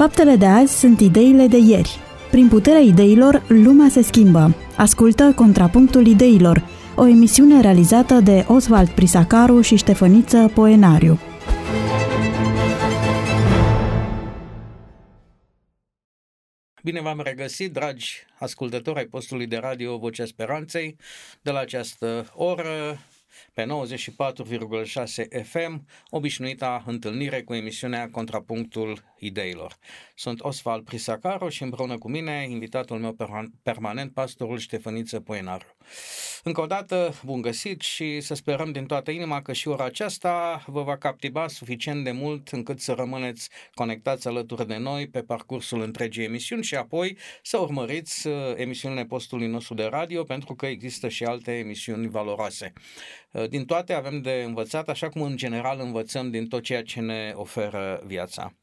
Faptele de azi sunt ideile de ieri. Prin puterea ideilor, lumea se schimbă. Ascultă Contrapunctul Ideilor, o emisiune realizată de Oswald Prisacaru și Ștefăniță Poenariu. Bine v-am regăsit, dragi ascultători ai postului de radio Vocea Speranței, de la această oră pe 94,6 FM, obișnuita întâlnire cu emisiunea Contrapunctul Ideilor. Sunt Osval Prisacaro și împreună cu mine invitatul meu permanent, pastorul Ștefăniță Poenaru. Încă o dată, bun găsit și să sperăm din toată inima că și ora aceasta vă va captiva suficient de mult încât să rămâneți conectați alături de noi pe parcursul întregii emisiuni și apoi să urmăriți uh, emisiunile postului nostru de radio pentru că există și alte emisiuni valoroase. Uh, din toate avem de învățat, așa cum în general învățăm din tot ceea ce ne oferă viața.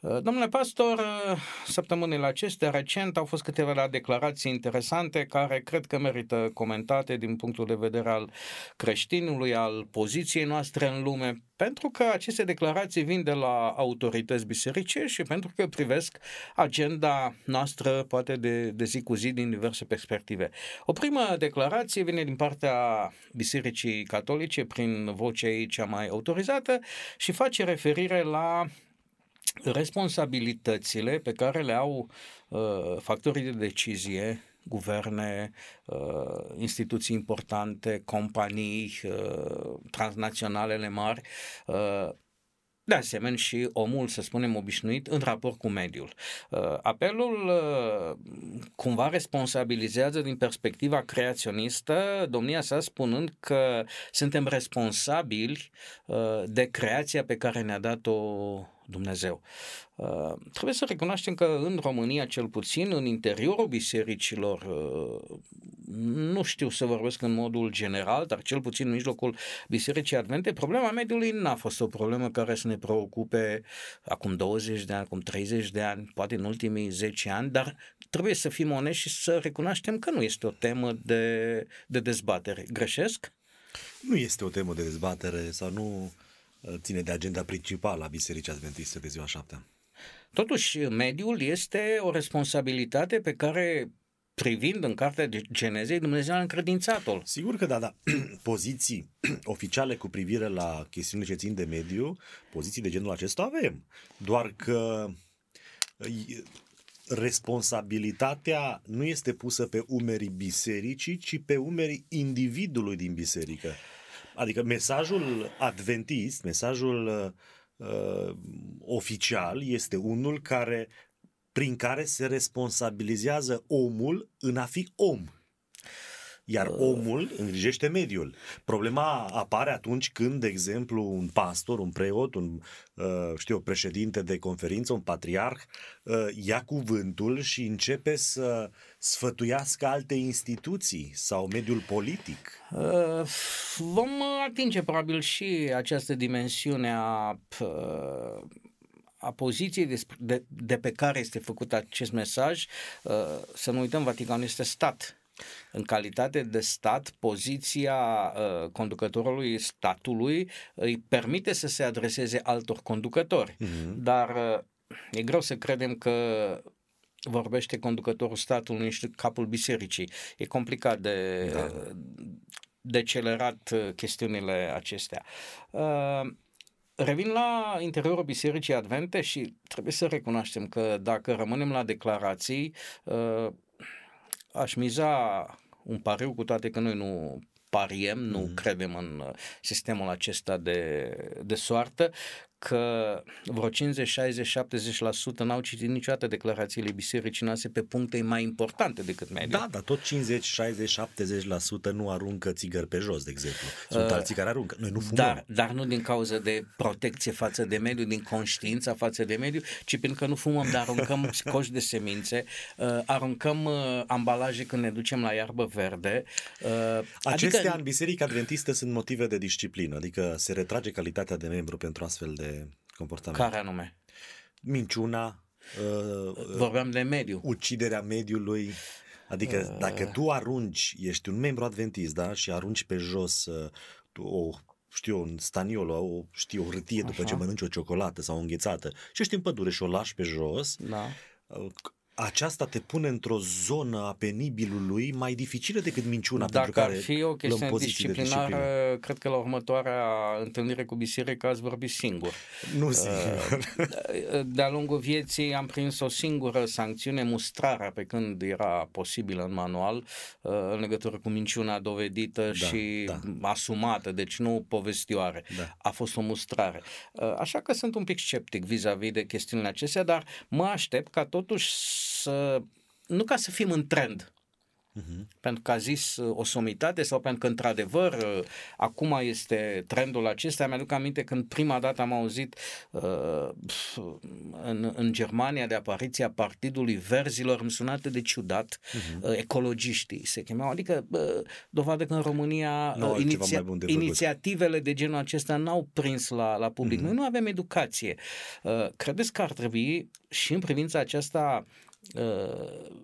Uh, domnule pastor, uh, săptămânile acestea recent au fost câteva declarații interesante care cred că merită comentate din punctul de vedere al creștinului, al poziției noastre în lume, pentru că aceste declarații vin de la autorități bisericești și pentru că privesc agenda noastră, poate de, de zi cu zi, din diverse perspective. O primă declarație vine din partea Bisericii Catolice, prin vocea ei cea mai autorizată, și face referire la responsabilitățile pe care le au uh, factorii de decizie, guverne, uh, instituții importante, companii uh, transnaționalele mari, uh, de asemenea și omul, să spunem, obișnuit în raport cu mediul. Uh, apelul uh, cumva responsabilizează din perspectiva creaționistă domnia sa spunând că suntem responsabili uh, de creația pe care ne-a dat-o Dumnezeu. Uh, trebuie să recunoaștem că în România, cel puțin, în interiorul bisericilor, uh, nu știu să vorbesc în modul general, dar cel puțin în mijlocul Bisericii Advente, problema mediului n-a fost o problemă care să ne preocupe acum 20 de ani, acum 30 de ani, poate în ultimii 10 ani, dar trebuie să fim onești și să recunoaștem că nu este o temă de, de dezbatere. Greșesc? Nu este o temă de dezbatere sau nu ține de agenda principală a Bisericii Adventiste de ziua șaptea. Totuși, mediul este o responsabilitate pe care privind în cartea de Genezei, Dumnezeu a încredințat-o. Sigur că da, da. Poziții oficiale cu privire la chestiunile ce țin de mediu, poziții de genul acesta avem. Doar că responsabilitatea nu este pusă pe umerii bisericii, ci pe umerii individului din biserică. Adică mesajul adventist, mesajul uh, oficial este unul care prin care se responsabilizează omul în a fi om iar uh. omul îngrijește mediul. Problema apare atunci când, de exemplu, un pastor, un preot, un uh, știu, președinte de conferință, un patriarh, uh, ia cuvântul și începe să sfătuiască alte instituții sau mediul politic. Vom atinge probabil și această dimensiune a a poziției de, de, de pe care este făcut acest mesaj, să nu uităm, Vaticanul este stat în calitate de stat, poziția uh, conducătorului statului îi permite să se adreseze altor conducători. Uh-huh. Dar uh, e greu să credem că vorbește conducătorul statului și capul bisericii. E complicat de, da. de celerat uh, chestiunile acestea. Uh, Revin la interiorul Bisericii Advente și trebuie să recunoaștem că dacă rămânem la declarații, uh, aș miza un pariu, cu toate că noi nu pariem, nu mm. credem în sistemul acesta de, de soartă, că vreo 50, 60, 70% n-au citit niciodată declarațiile bisericii noastre pe puncte mai importante decât mediul. Da, dar tot 50, 60, 70% nu aruncă țigări pe jos, de exemplu. Sunt uh, alții care aruncă. Noi nu fumăm. Dar, dar nu din cauza de protecție față de mediu, din conștiința față de mediu, ci pentru că nu fumăm, dar aruncăm coși de semințe, uh, aruncăm uh, ambalaje când ne ducem la iarbă verde. Uh, Acestea adică... în Biserica Adventistă sunt motive de disciplină, adică se retrage calitatea de membru pentru astfel de comportament. Care anume? Minciuna. Uh, Vorbeam de mediu. Uciderea mediului. Adică uh. dacă tu arunci, ești un membru adventist, da, și arunci pe jos uh, o știu eu, în staniol, o, știu, o hârtie după Așa. ce mănânci o ciocolată sau o înghețată și ești în pădure și o lași pe jos, Da. Uh, aceasta te pune într-o zonă a penibilului mai dificilă decât minciuna Dacă pentru ar care fi o luăm chestiune poziții de disciplinară, disciplină. cred că la următoarea întâlnire cu biserica ați vorbit singur. Nu sigur. De-a lungul vieții am prins o singură sancțiune, mustrarea, pe când era posibilă în manual, uh, în legătură cu minciuna dovedită și da. asumată, deci nu povestioare. Da. A fost o mustrare. Uh, Așa că sunt un pic sceptic vis-a-vis de chestiunile acestea, dar mă aștept ca totuși să, nu ca să fim în trend, Mhm. pentru că a zis uh, o somitate sau pentru că într-adevăr uh, acum este trendul acesta. Mi-aduc aminte când prima dată am auzit uh, pf, în, în Germania de apariția Partidului Verzilor, îmi sună atât de ciudat, Mhm. uh, ecologiștii se chemau, adică uh, dovadă că în România Nu au uh, ceva mai bun de făcut. inițiativele de genul acesta n-au prins la, la public. Mhm. Noi nu avem educație. Uh, credeți că ar trebui și în privința aceasta uh,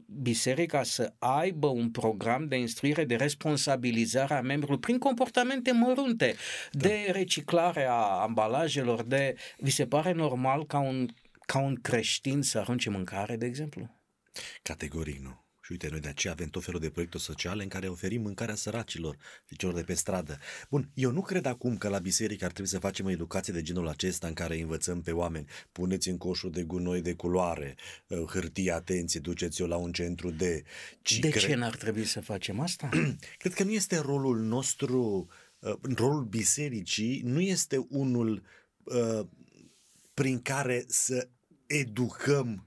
biserica să aibă un program de instruire de responsabilizare a membrilor prin comportamente mărunte, Da. de reciclare a ambalajelor, de... Vi se pare normal ca un, ca un creștin să arunce mâncare, de exemplu? Categoric nu. Și uite, noi de aceea avem tot felul de proiecte sociale în care oferim mâncarea săracilor, și celor de pe stradă. Bun, eu nu cred acum că la biserică ar trebui să facem o educație de genul acesta în care învățăm pe oameni, puneți în coșul de gunoi de culoare, uh, hârtie, atenție, duceți-o la un centru de... Ci De cre- ce n-ar trebui să facem asta? Cred că nu este rolul nostru, uh, rolul bisericii nu este unul uh, prin care să educăm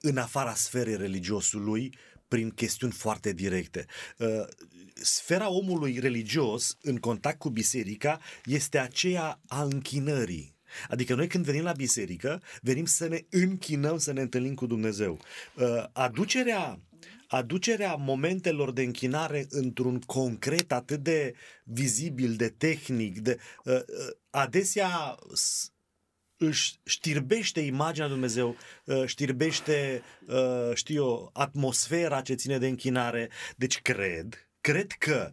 în afara sferei religiosului prin chestiuni foarte directe. Uh, Sfera omului religios în contact cu biserica este aceea a închinării. Adică noi când venim la biserică, venim să ne închinăm, să ne întâlnim cu Dumnezeu. Uh, Aducerea aducerea momentelor de închinare într-un concret atât de vizibil, de tehnic, de uh, uh, adesea s- își știrbește imaginea lui Dumnezeu, uh, știrbește, uh, știu eu, atmosfera ce ține de închinare. Deci cred, cred că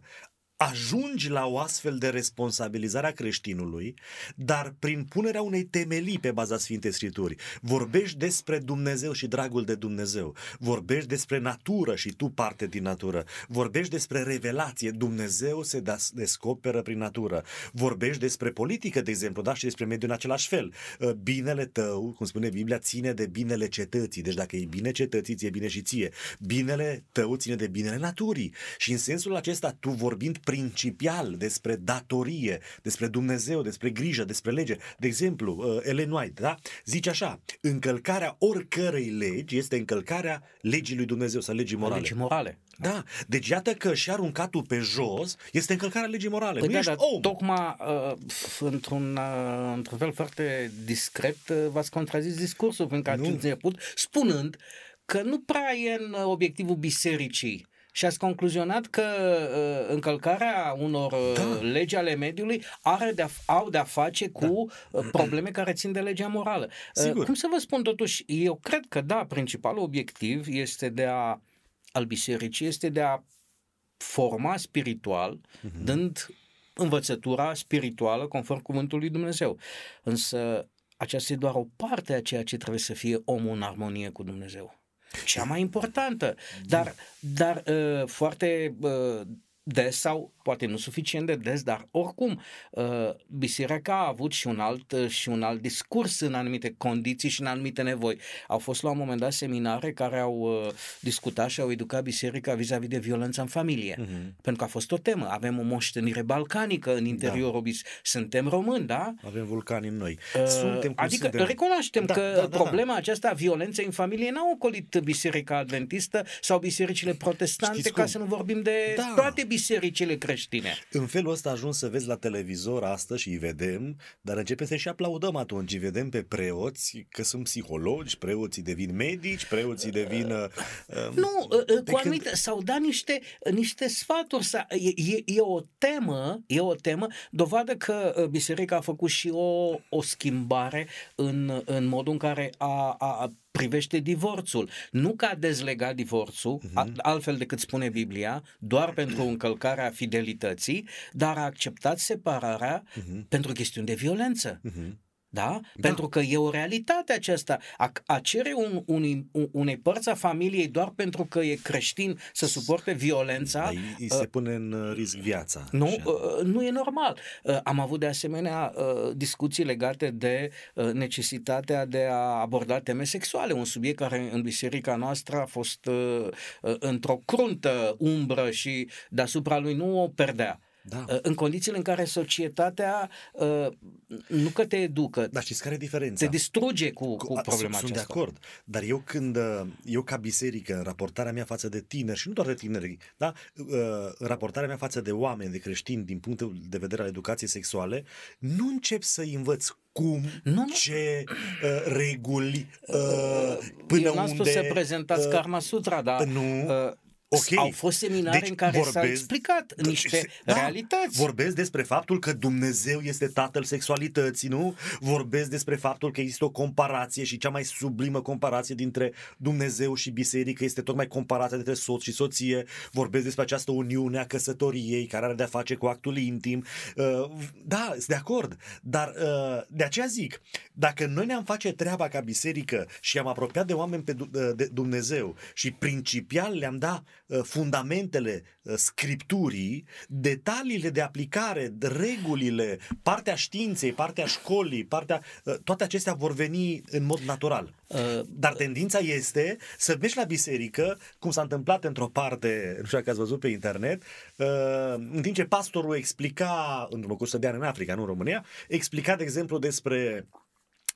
ajungi la o astfel de responsabilizare a creștinului, dar prin punerea unei temelii pe baza Sfintei Scripturi. Vorbești despre Dumnezeu și dragul de Dumnezeu. Vorbești despre natură și tu parte din natură. Vorbești despre revelație. Dumnezeu se das- descoperă prin natură. Vorbești despre politică, de exemplu, da? și despre mediul în același fel. Uh, Binele tău, cum spune Biblia, ține de binele cetății. Deci dacă e bine cetățiți, ți-e bine și ție. Binele tău ține de binele naturii. Și în sensul acesta, tu vorbind principial despre datorie, despre Dumnezeu, despre grijă, despre lege. De exemplu, uh, Ellen White, da? Zice așa, încălcarea oricărei legi este încălcarea legii lui Dumnezeu sau legii morale. Legii morale. Da, deci iată că și aruncatul pe jos este încălcarea legii morale. Păi nu da, ești dar om. tocmai uh, într-un, uh, într-un fel foarte discret uh, v-ați contrazis discursul prin care Nu. ați început, spunând că nu prea e în uh, obiectivul bisericii și ați concluzionat că uh, încălcarea unor uh, Da. legi ale mediului are de au de-a face cu uh, probleme care țin de legea morală. Uh, Sigur. cum să vă spun totuși, eu cred că da, principalul obiectiv este de a al bisericii este de a forma spiritual, Mhm. dând învățătura spirituală conform cuvântului lui Dumnezeu. Însă aceasta e doar o parte a ceea ce trebuie să fie omul în armonie cu Dumnezeu. Cea mai importantă, dar, dar uh, foarte uh, des sau poate nu suficient de des, dar oricum uh, biserica a avut și un alt uh, și un alt discurs în anumite condiții și în anumite nevoi. Au fost la un moment dat seminare care au uh, discutat și au educat biserica vis-a-vis de violența în familie. Mhm. Pentru că a fost o temă. Avem o moștenire balcanică în interiorul bis. Suntem români, da? Avem vulcani în noi. Uh, Suntem cum adică suntem. recunoaștem Da, că da, da, da. problema aceasta a violenței în familie n-a ocolit biserica adventistă sau bisericile protestante, Știți ca cum? să nu vorbim de Da. toate bisericile creștine. În felul ăsta ajung să vezi la televizor astăzi și îi vedem, dar începem să și aplaudăm atunci. Îi vedem pe preoți că sunt psihologi, preoții devin medici, preoții devin... Uh, uh, Nu, uh, uh, pe cu când- anumite, s-au dat niște, niște sfaturi, sa- e, e, e o temă, e o temă, dovadă că uh, biserica a făcut și o, o schimbare în, în modul în care a, a privește divorțul. Nu că a dezlegat divorțul, uh-huh. altfel decât spune Biblia, doar pentru încălcarea fidelității, dar a acceptat separarea uh-huh. pentru chestiuni de violență. Uh-huh. Da? da? Pentru că e o realitate aceasta. A, a cere un, un, unei părți a familiei doar pentru că e creștin să suporte violența. Da, îi se uh, pune în uh, risc viața. Nu, uh, nu e normal. Uh, am avut de asemenea uh, discuții legate de uh, necesitatea de a aborda teme sexuale, un subiect care în biserica noastră a fost uh, uh, într-o cruntă umbră și deasupra lui nu o perdea. Da. Uh, în condițiile în care societatea uh, nu că te educă, Dar știți care e diferența? Te distruge cu, cu problema sunt aceasta. Sunt de acord, dar eu când, uh, eu ca biserică, în raportarea mea față de tineri și nu doar de tineri, da? în raportarea mea față de oameni, de creștini, din punctul de vedere al educației sexuale, nu încep să-i învăț cum, nu, ce uh, reguli, uh, până Eu n-am unde... spus să prezentați uh, Karma Sutra, dar nu, uh, Okay. Au fost seminare deci în care vorbesc, s-au explicat niște da, realități. Vorbesc despre faptul că Dumnezeu este tatăl sexualității, nu? Vorbesc despre faptul că există o comparație și cea mai sublimă comparație dintre Dumnezeu și biserică este tocmai comparația dintre soț și soție. Vorbesc despre această uniune a căsătoriei care are de-a face cu actul intim. Uh, da, sunt de acord, dar uh, de aceea zic, dacă noi ne-am face treaba ca biserică și am apropiat de oameni pe uh, de Dumnezeu și principial le-am dat Uh, fundamentele uh, scripturii, detaliile de aplicare, regulile, partea științei, partea școlii, partea, uh, toate acestea vor veni în mod natural. Dar tendința este să mergi la biserică, cum s-a întâmplat într-o parte, nu știu dacă ați văzut pe internet, în timp ce pastorul explica, într-un curs de ani în Africa, nu în România, explica, de exemplu, despre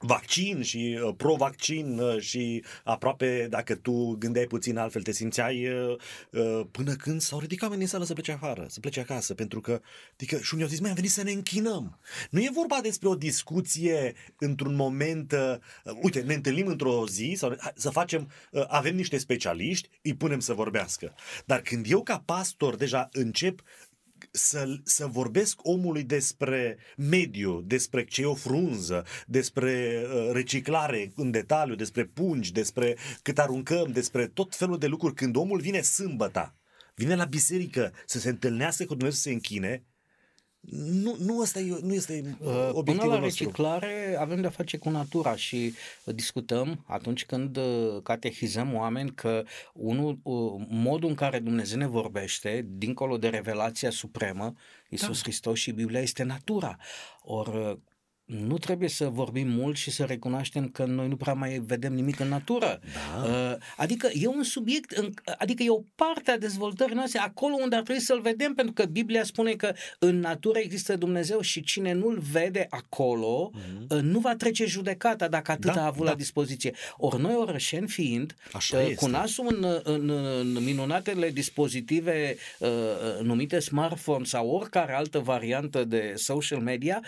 vaccin și uh, pro-vaccin uh, și aproape dacă tu gândeai puțin altfel te simțeai uh, uh, până când s-au ridicat oamenii în sală să plece afară, să plece acasă, pentru că adică, și unii au zis, mai am venit să ne închinăm. Nu e vorba despre o discuție într-un moment, uh, uite, ne întâlnim într-o zi sau să facem, uh, avem niște specialiști, îi punem să vorbească. Dar când eu ca pastor deja încep să, să vorbesc omului despre mediu, despre ce e o frunză, despre uh, reciclare în detaliu, despre pungi, despre cât aruncăm, despre tot felul de lucruri. Când omul vine sâmbăta, vine la biserică să se întâlnească cu Dumnezeu să se închine, nu, nu, asta e, nu este uh, obiectivul Până la nostru. reciclare avem de-a face cu natura și discutăm atunci când uh, catehizăm oameni că unul, uh, modul în care Dumnezeu ne vorbește, dincolo de revelația supremă, Iisus da. Hristos și Biblia, este natura. Ori nu trebuie să vorbim mult și să recunoaștem că noi nu prea mai vedem nimic în natură. Da. Uh, adică e un subiect, adică e o parte a dezvoltării noastre acolo unde ar trebui să-l vedem, pentru că Biblia spune că în natură există Dumnezeu și cine nu-l vede acolo mm-hmm. nu va trece judecata dacă atât da, a avut da. la dispoziție. Ori noi orășeni fiind, Așa uh, cu nasul în, în, în minunatele dispozitive uh, numite smartphone sau oricare altă variantă de social media,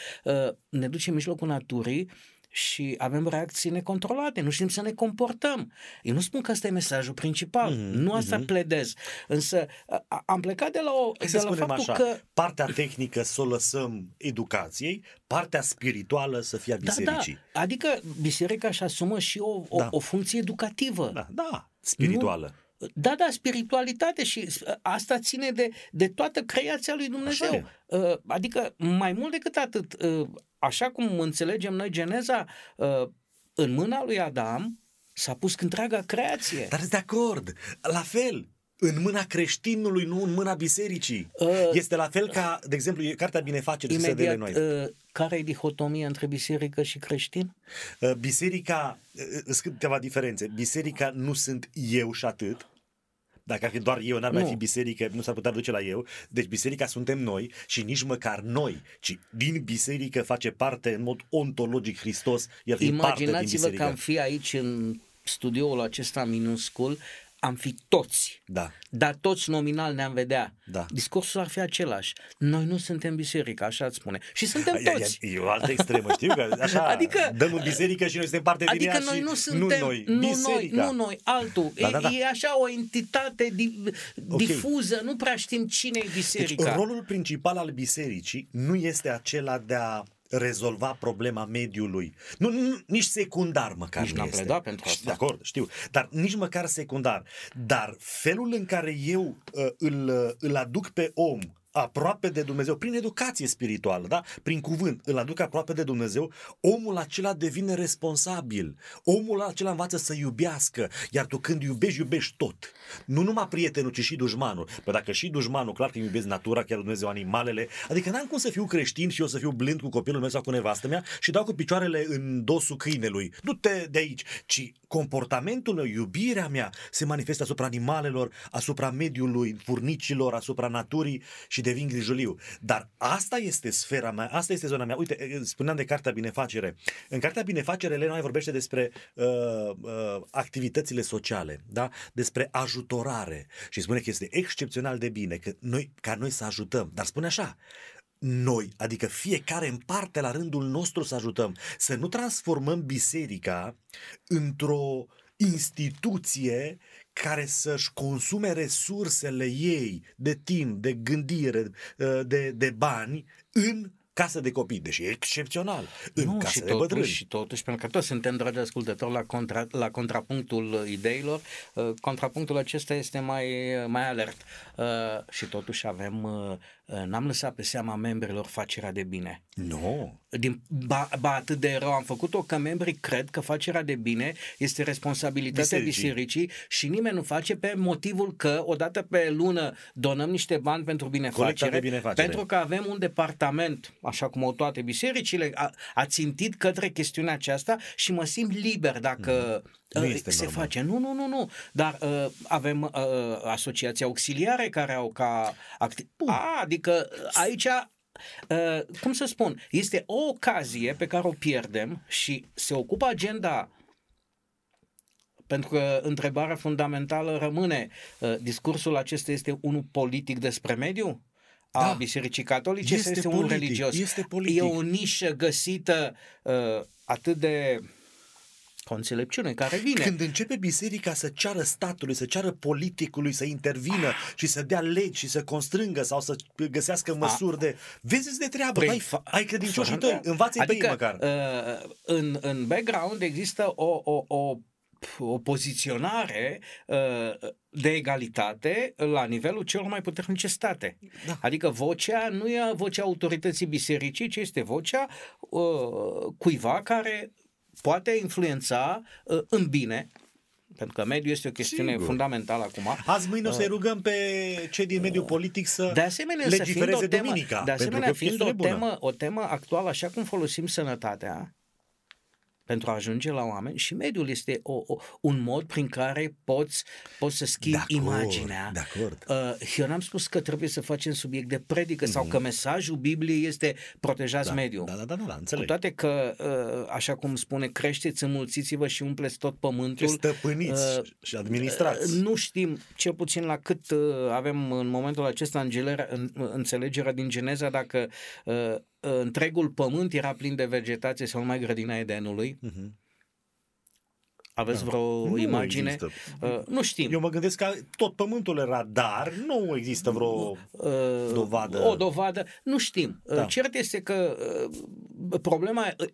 ne duce în mijlocul naturii și avem reacții necontrolate, nu știm să ne comportăm. Eu nu spun că ăsta e mesajul principal, mm-hmm, nu asta mm-hmm. pledez, însă a, am plecat de la, o, Hai de la faptul așa, că... Partea tehnică să o lăsăm educației, partea spirituală să fie a bisericii. Da, da. Adică biserica își asumă și o, o, da. o funcție educativă. Da, da spirituală. Nu, da, da, spiritualitate și asta ține de, de toată creația lui Dumnezeu. Uh, adică, mai mult decât atât, uh, așa cum înțelegem noi Geneza, uh, în mâna lui Adam s-a pus întreaga creație. Dar de acord, la fel, în mâna creștinului, nu în mâna bisericii. Uh, este la fel ca, de exemplu, Cartea Binefacerii de noi. Uh, care e dihotomia între biserică și creștin? Uh, biserica, uh, sunt câteva diferențe. Biserica nu sunt eu și atât, dacă ar fi doar eu, n-ar mai fi biserică, nu s-ar putea duce la eu. Deci biserica suntem noi și nici măcar noi, ci din biserică face parte în mod ontologic Hristos, el e parte din biserică. că am fi aici în studioul acesta minuscul am fi toți, da. dar toți nominal ne-am vedea. Da. Discursul ar fi același. Noi nu suntem biserică, așa îți spune. Și suntem toți. E, e o altă extremă, știu că așa adică, dăm în biserică și noi suntem parte adică din ea noi și nu suntem, nu noi, nu biserica. noi, nu noi, altul. Da, da, da. E, e așa o entitate di, okay. difuză, nu prea știm cine e biserica. Deci, rolul principal al bisericii nu este acela de a rezolva problema mediului. Nu, nu nici secundar măcar Nici nu n-am este. pledat pentru Știu, asta. De acord, știu. Dar nici măcar secundar. Dar felul în care eu uh, îl, uh, îl aduc pe om aproape de Dumnezeu, prin educație spirituală, da? prin cuvânt, îl aduc aproape de Dumnezeu, omul acela devine responsabil. Omul acela învață să iubească, iar tu când iubești, iubești tot. Nu numai prietenul, ci și dușmanul. Păi dacă și dușmanul, clar că iubesc natura, chiar Dumnezeu, animalele, adică n-am cum să fiu creștin și eu să fiu blând cu copilul meu sau cu nevastă mea și dau cu picioarele în dosul câinelui. Du-te de aici, ci comportamentul meu, iubirea mea se manifestă asupra animalelor, asupra mediului, furnicilor, asupra naturii și devin grijuliu. Dar asta este sfera mea, asta este zona mea. Uite, spuneam de Cartea Binefacere. În Cartea Binefacere, Elena mai vorbește despre uh, uh, activitățile sociale, da? despre ajutorare și spune că este excepțional de bine că noi, ca noi să ajutăm. Dar spune așa, noi, adică fiecare în parte la rândul nostru să ajutăm, să nu transformăm biserica într-o instituție care să-și consume resursele ei de timp, de gândire, de, de bani în casă de copii, deși e excepțional, în nu, casă și de totuși, bătrâni. și totuși, pentru că toți suntem, dragi ascultători, la, contra, la contrapunctul ideilor, uh, contrapunctul acesta este mai, mai alert. Uh, și totuși avem, uh, n-am lăsat pe seama membrilor facerea de bine. Nu. Din, ba, ba atât de rău am făcut-o că membrii cred că facerea de bine este responsabilitatea Bisericii. bisericii și nimeni nu face pe motivul că odată pe lună donăm niște bani pentru Colecta binefacere, de binefacere. pentru că avem un departament, așa cum au toate bisericile, a, a țintit către chestiunea aceasta și mă simt liber dacă Nu uh, este se normal. face. Nu, nu, nu, nu. Dar uh, avem uh, asociații auxiliare care au ca acti- A, adică uh, aici Uh, cum să spun, este o ocazie pe care o pierdem și se ocupă agenda pentru că întrebarea fundamentală rămâne, uh, discursul acesta este unul politic despre mediu? A Da. Bisericii Catolice Este sau este unul politic, religios? este politic. E o nișă găsită uh, atât de cu o înțelepciune care vine. Când începe biserica să ceară statului, să ceară politicului să intervină și să dea legi și să constrângă sau să găsească măsuri de... Vezi de treabă, Păi, ai, fa- ai credincioșii fără- tăi, învață-i adică, pe ei măcar. Uh, în, în background există o, o, o, o poziționare uh, de egalitate la nivelul celor mai puternice state. Da. Adică vocea nu e vocea autorității bisericii, ci este vocea uh, cuiva care poate influența uh, în bine, pentru că mediul este o chestiune Sigur. fundamentală acum, Azi mâine o să-i rugăm pe cei din mediul politic să Uh, de asemenea, să fiind legifereze o temă, duminica. de asemenea, pentru că e fiind o chestiune bună. temă, o temă actuală, așa cum folosim sănătatea pentru a ajunge la oameni și mediul este o, o, un mod prin care poți, poți să schimbi De acord, imaginea. de acord. Uh, eu n-am spus că trebuie să facem subiect de predică sau că mesajul Bibliei este protejați da, mediul. Da, da, da, da, da Cu înțeleg. toate că, uh, așa cum spune, creșteți, înmulțiți-vă și umpleți tot pământul. Și stăpâniți uh, și administrați. Uh, Nu știm, cel puțin la cât uh, avem în momentul acesta îngelera- în- înțelegerea din Geneza, dacă uh, uh, întregul pământ era plin de vegetație sau numai grădina Edenului. Mhm. Aveți Da. vreo Nu imagine? există. Uh, nu știm. Eu mă gândesc că tot pământul era, dar nu există vreo... Uh, dovadă. O dovadă, nu știm. Da. Da. Cert este că uh, problema uh,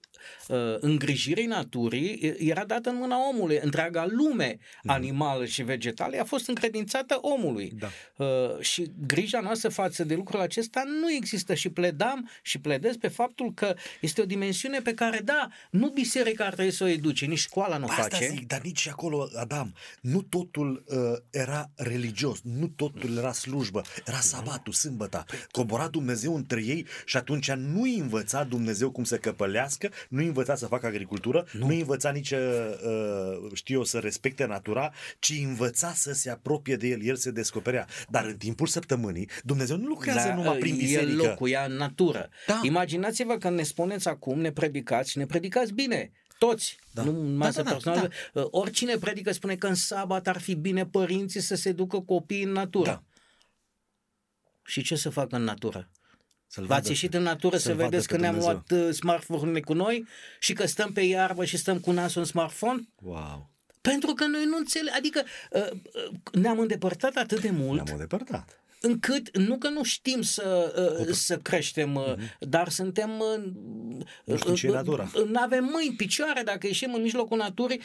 uh, îngrijirii naturii uh, era dată în mâna omului. Întreaga lume animală și vegetală a fost încredințată omului. Da. Uh, și grija noastră față de lucrul acesta nu există și pledam și pledez pe faptul că este o dimensiune pe care, da, nu biserica ar trebui să o educe, nici școala nu Asta face. Zic, dar nici și acolo, Adam, nu totul uh, era religios, nu totul era slujbă, era sabatul, sâmbăta. Cobora Dumnezeu între ei și atunci nu îi învăța Dumnezeu cum să căpălească, nu îi învăța să facă agricultură, nu, nu îi învăța nici, uh, știu eu, să respecte natura, ci îi învăța să se apropie de el, el se descoperea. Dar în timpul săptămânii, Dumnezeu nu lucrează Da, numai prin El biserică. locuia în natură. Da. Imaginați-vă că ne spuneți acum, ne predicați și ne predicați bine. Toți, Da. nu în masă Da, da, da, personală. Oricine predică spune că în sabat ar fi bine părinții să se ducă copiii în natură. Da. Și ce să facă în natură? Să-l V-ați vadă- ieșit în natură să să-l vadă vedeți pe că ne-am Dumnezeu. luat uh, smartphone-urile cu noi și că stăm pe iarbă și stăm cu nasul în smartphone? Wow, Pentru că noi nu înțelegem, adică uh, uh, ne-am îndepărtat atât de mult ne-am îndepărtat. Încât nu că nu știm să, uh, să creștem, uh-huh. dar suntem nu știu ce natura. Nu avem mâini, picioare, dacă ieșim în mijlocul naturii,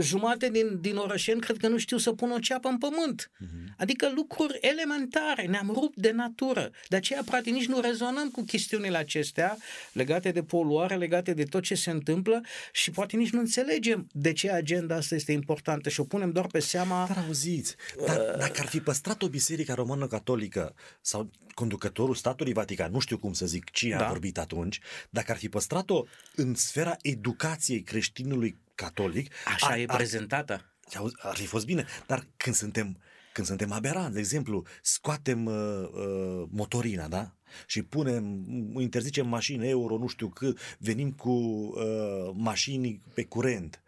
jumate din, din orășeni cred că nu știu să pună o ceapă în pământ. Uh-huh. Adică lucruri elementare, ne-am rupt de natură. De aceea, practic, nici nu rezonăm cu chestiunile acestea legate de poluare, legate de tot ce se întâmplă și poate nici nu înțelegem de ce agenda asta este importantă și o punem doar pe seama... Dar auziți, dar, uh, dacă ar fi păstrat o biserică română catolică sau conducătorul statului Vatican, nu știu cum să zic cine da. a vorbit atunci, dacă ar fi păstrat-o în sfera educației creștinului catolic... Așa ar, e prezentată. Ar, ar fi fost bine, dar când suntem când suntem aberanți, de exemplu, scoatem uh, uh, motorina, da? Și punem, interzicem mașini euro, nu știu cât, venim cu uh, mașini pe curent.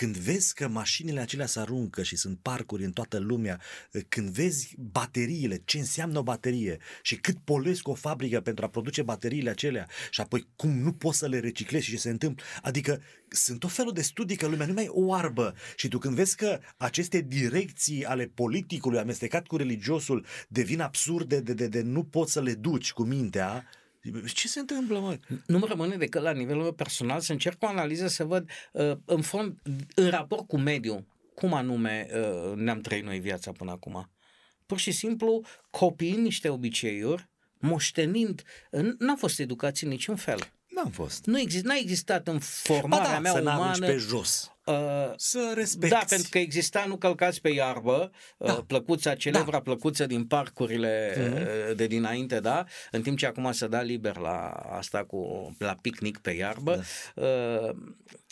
Când vezi că mașinile acelea se aruncă și sunt parcuri în toată lumea, când vezi bateriile, ce înseamnă o baterie și cât poluesc o fabrică pentru a produce bateriile acelea și apoi cum nu poți să le reciclezi și ce se întâmplă, adică sunt o felul de studii că lumea nu mai oarbă și tu când vezi că aceste direcții ale politicului amestecat cu religiosul devin absurde de, de, de nu poți să le duci cu mintea, ce se întâmplă, mă? Nu mă rămâne decât la nivelul meu personal să încerc o analiză să văd, uh, în fond, în raport cu mediul, cum anume uh, ne-am trăit noi viața până acum. Pur și simplu, copiii niște obiceiuri, moștenind, n-am fost educați în niciun fel. N-am fost. Nu exist, n-a existat în formarea ba da, mea să umană. pe jos. Uh, să respecti. Da, pentru că exista Nu călcați pe iarbă, uh, da. uh, plăcuța, celebra da. plăcuță din parcurile uh-huh. de dinainte, da? În timp ce acum se da liber la asta cu la picnic pe iarbă. Da. Uh,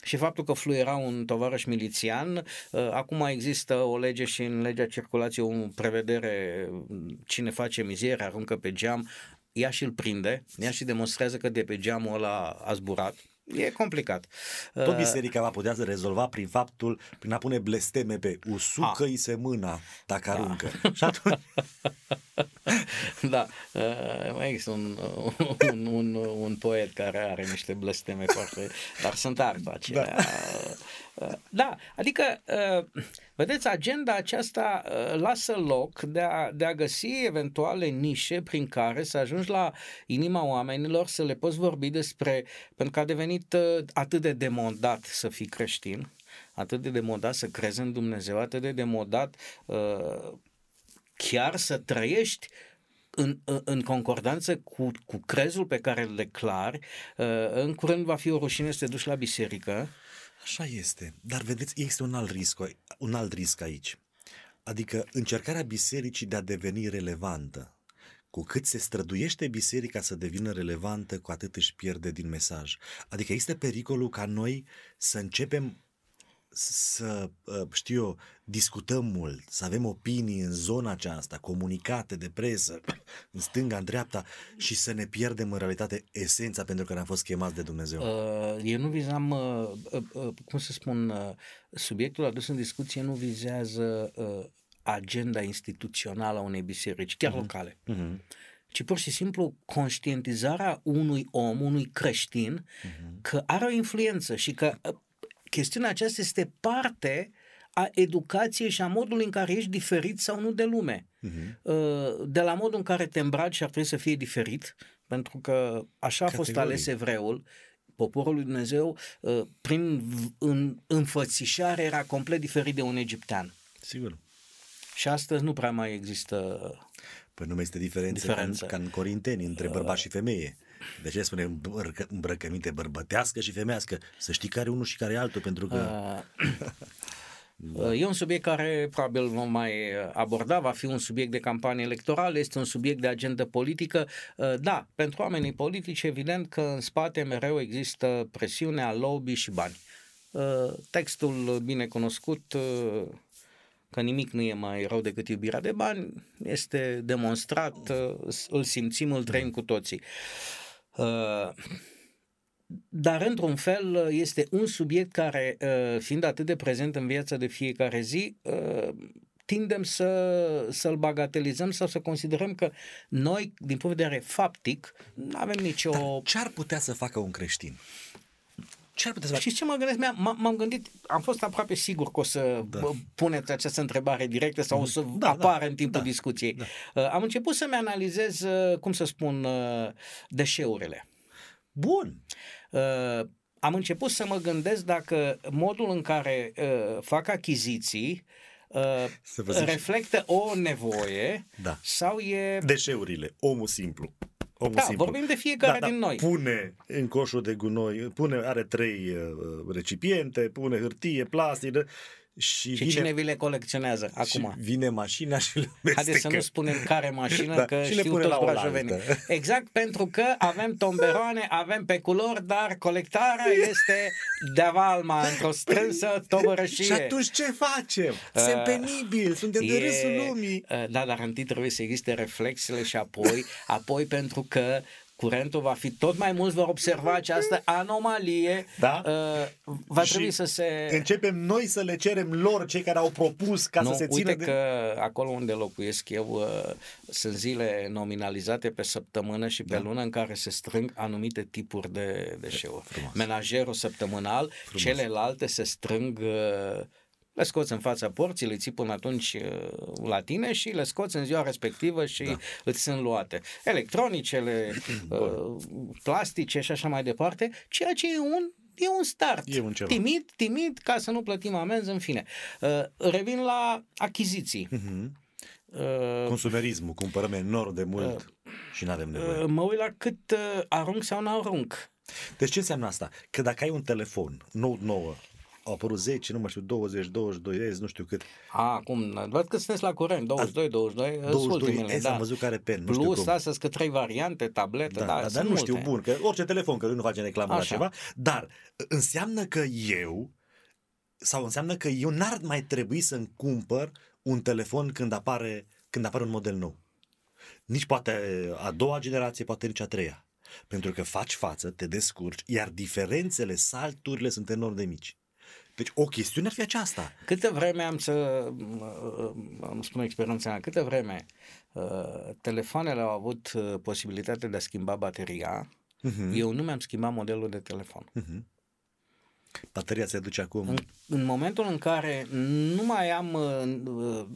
și faptul că fluiera un tovarăș milițian, uh, acum există o lege și în legea circulației o prevedere cine face mizerie, aruncă pe geam, ea și îl prinde, ea și demonstrează că de pe geamul ăla a zburat. E complicat. Tot uh, biserica va putea să rezolva prin faptul, prin a pune blesteme pe usucă-i se mâna dacă da. aruncă. Și atunci... da, uh, mai există un, un, un, un poet care are niște blesteme foarte... Dar sunt arta acelea. Da. Uh, da, adică, uh, vedeți, agenda aceasta uh, lasă loc de a, de a găsi eventuale nișe prin care să ajungi la inima oamenilor, să le poți vorbi despre, pentru că a devenit atât de demodat să fii creștin, atât de demodat să crezi în Dumnezeu, atât de demodat chiar să trăiești în, în concordanță cu, cu crezul pe care îl declari, în curând va fi o rușine să te duci la biserică Așa este. Dar vedeți, este un alt risc, un alt risc aici. Adică încercarea bisericii de a deveni relevantă. Cu cât se străduiește biserica să devină relevantă, cu atât își pierde din mesaj. Adică este pericolul ca noi să începem să, ă, știu eu, discutăm mult, să avem opinii în zona aceasta, comunicate de presă, în stânga, în dreapta și să ne pierdem în realitate esența pentru care am fost chemați de Dumnezeu. Uh, eu nu vizam, uh, uh, uh, cum să spun, uh, subiectul adus în discuție nu vizează uh, agenda instituțională a unei biserici, chiar uh-huh. locale. Uh-huh ci pur și simplu conștientizarea unui om, unui creștin, uh-huh. că are o influență și că ă, chestiunea aceasta este parte a educației și a modului în care ești diferit sau nu de lume. Uh-huh. De la modul în care te îmbraci și ar trebui să fie diferit, pentru că așa a fost ales evreul, poporul lui Dumnezeu, uh, prin înfățișare, era complet diferit de un egiptean. Sigur. Și astăzi nu prea mai există Păi nu mai este diferență, diferență. Ca, în, ca în Corinteni, între bărbat și femeie. De ce spune îmbrăcă, îmbrăcăminte bărbătească și femească? Să știi care unul și care altul, pentru că... Da. E un subiect care probabil vom mai aborda, va fi un subiect de campanie electorală, este un subiect de agendă politică. Da, pentru oamenii politici evident că în spate mereu există presiunea, lobby și bani. Textul bine cunoscut că nimic nu e mai rău decât iubirea de bani, este demonstrat, îl simțim, îl trăim cu toții. Uh, dar, într-un fel, este un subiect care, uh, fiind atât de prezent în viața de fiecare zi, uh, tindem să, să-l bagatelizăm sau să considerăm că noi, din punct de vedere faptic, nu avem nicio... Dar ce ar putea să facă un creștin? Ce ar putea să facă? Și ce mă gândesc? M-am, m-am gândit, am fost aproape sigur că o să Da. da. puneți această întrebare directă sau o să Da, da, apară da, în timpul da, discuției. da. Uh, Am început să-mi analizez, uh, cum să spun, uh, deșeurile. Bun. Uh, am început să mă gândesc dacă modul în care uh, fac achiziții uh, Să vă zic și- reflectă o nevoie Da. sau e... Deșeurile, omul simplu. Omul Da, simplu. vorbim de fiecare din noi. Pune în coșul de gunoi, pune, are trei uh, recipiente, pune hârtie, plastic dă- și, Și vine, cine vi le colecționează acum? și vine mașina și le Haideți să amestecă. nu spunem care mașină, Da, că și le știu pune toți la oaltă. brajovenii. Exact, pentru că avem tomberoane, avem pe culori, dar colectarea este de valma într-o strânsă tovărășie. Și atunci ce facem? Suntem Uh, penibili, suntem de râsul lumii. uh, Da, dar întâi trebuie să existe reflexele și apoi, apoi pentru că curentul va fi tot mai mulți vor observa această anomalie, Da. uh, va Și trebui să se... Începem noi să le cerem lor, cei care au propus ca nu, să se țină uite de... că acolo unde locuiesc eu uh, sunt zile nominalizate pe săptămână și pe Da. lună în care se strâng anumite tipuri de deșeuri. Frumos. Menajerul săptămânal, celelalte se strâng uh, le scoți în fața porții, le ții până atunci uh, la tine și le scoți în ziua respectivă și da. îți sunt luate. Electronicele, uh, plastice și așa mai departe, ceea ce e un E un start. E un ceva. Timid, timid, ca să nu plătim amenzi, în fine. Uh, revin la achiziții. Mhm. Uh, Consumerismul, cumpărăm enorm de mult și nu avem nevoie. uh, mă uit la cât uh, arunc sau nu arunc. Deci ce înseamnă asta? Că dacă ai un telefon nou, nouă, au apărut 10, nu mai știu, 20, 22, azi, nu știu cât. A, acum, văd că sunteți la curent, 22, 22, 22, ultimele, azi da. am văzut care pen, nu știu Plus, cum. astăzi că trei variante, tabletă, Da, da, da, dar sunt nu știu, multe. bun, că orice telefon, că noi nu facem reclamă la Așa. ceva, dar înseamnă că eu, sau înseamnă că eu n-ar mai trebui să-mi cumpăr un telefon când apare, când apare un model nou. Nici poate a doua generație, poate nici a treia. Pentru că faci față, te descurci, iar diferențele, salturile sunt enorm de mici. Deci o chestiune ar fi aceasta. Câtă vreme am să, uh, îmi spun experiența mea, câtă vreme uh, telefoanele au avut uh, posibilitatea de a schimba bateria, Mhm. eu nu mi-am schimbat modelul de telefon. Mhm. Bateria se duce acum. În, în momentul în care nu mai am uh,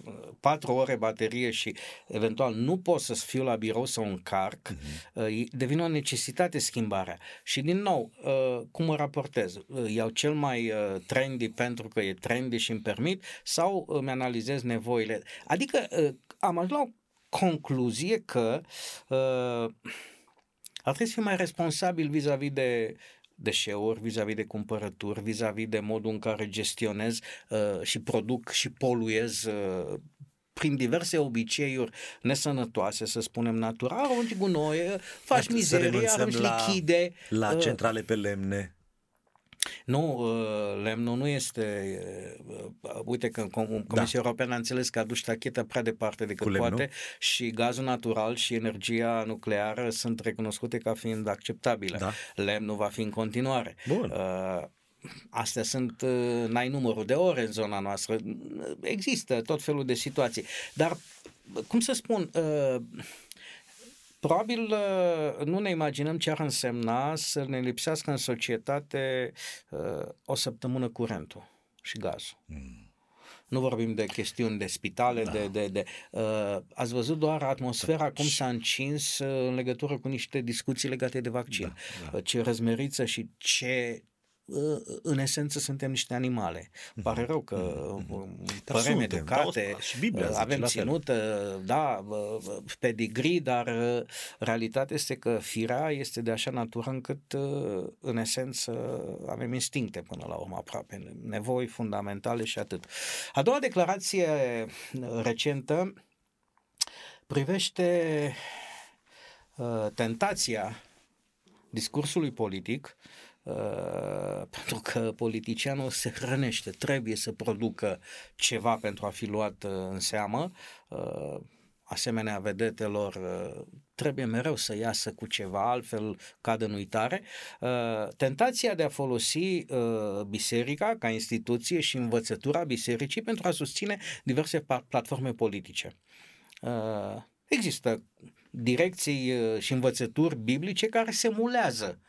4 ore baterie și eventual nu pot să fiu la birou să o încarc, uh, devine o necesitate schimbarea. Și din nou, uh, cum mă raportez? Uh, Iau cel mai uh, trendy pentru că e trendy și îmi permit sau îmi analizez nevoile? Adică uh, am ajuns la o concluzie că uh, ar trebui să fii mai responsabil vis-a-vis de deșeuri, vis-a-vis de cumpărături, vis-a-vis de modul în care gestionez uh, și produc și poluez uh, prin diverse obiceiuri nesănătoase, să spunem, natural, arunci gunoi, faci Să mizerie, renunțăm arunci la- lichide. La uh, centrale pe lemne. Nu, uh, lemnul nu este... uh, Uite că Com- Comisia Europeană a înțeles că a dus tacheta prea departe decât Cu lemnul? poate și gazul natural și energia nucleară sunt recunoscute ca fiind acceptabile. Da. Lemnul va fi în continuare. Bun. Uh, Astea sunt, uh, n-ai numărul de ore în zona noastră. Există tot felul de situații. Dar, cum să spun, uh, Probabil uh, nu ne imaginăm ce ar însemna să ne lipsească în societate uh, o săptămână curentul și gazul. Nu vorbim de chestiuni de spitale, da. de... de, de uh, ați văzut doar atmosfera cum s-a încins uh, în legătură cu niște discuții legate de vaccin. Da, da. Ce răzmeriță și ce uh, în esență suntem niște animale. Pare rău că uh, Dar părem suntem, educate, da, și Biblia uh, zice avem la fel. ținut, uh, da, uh, pedigree, dar uh, realitatea este că firea este de așa natură încât uh, în esență avem instincte până la urmă aproape, nevoi fundamentale și atât. A doua declarație uh, recentă privește uh, tentația discursului politic uh, pentru că politicianul se hrănește, trebuie să producă ceva pentru a fi luat uh, în seamă. Uh, asemenea vedetelor uh, trebuie mereu să iasă cu ceva, altfel cad în uitare. Uh, tentația de a folosi uh, biserica ca instituție și învățătura bisericii pentru a susține diverse pa- platforme politice. Uh, Există direcții uh, și învățături biblice care se mulează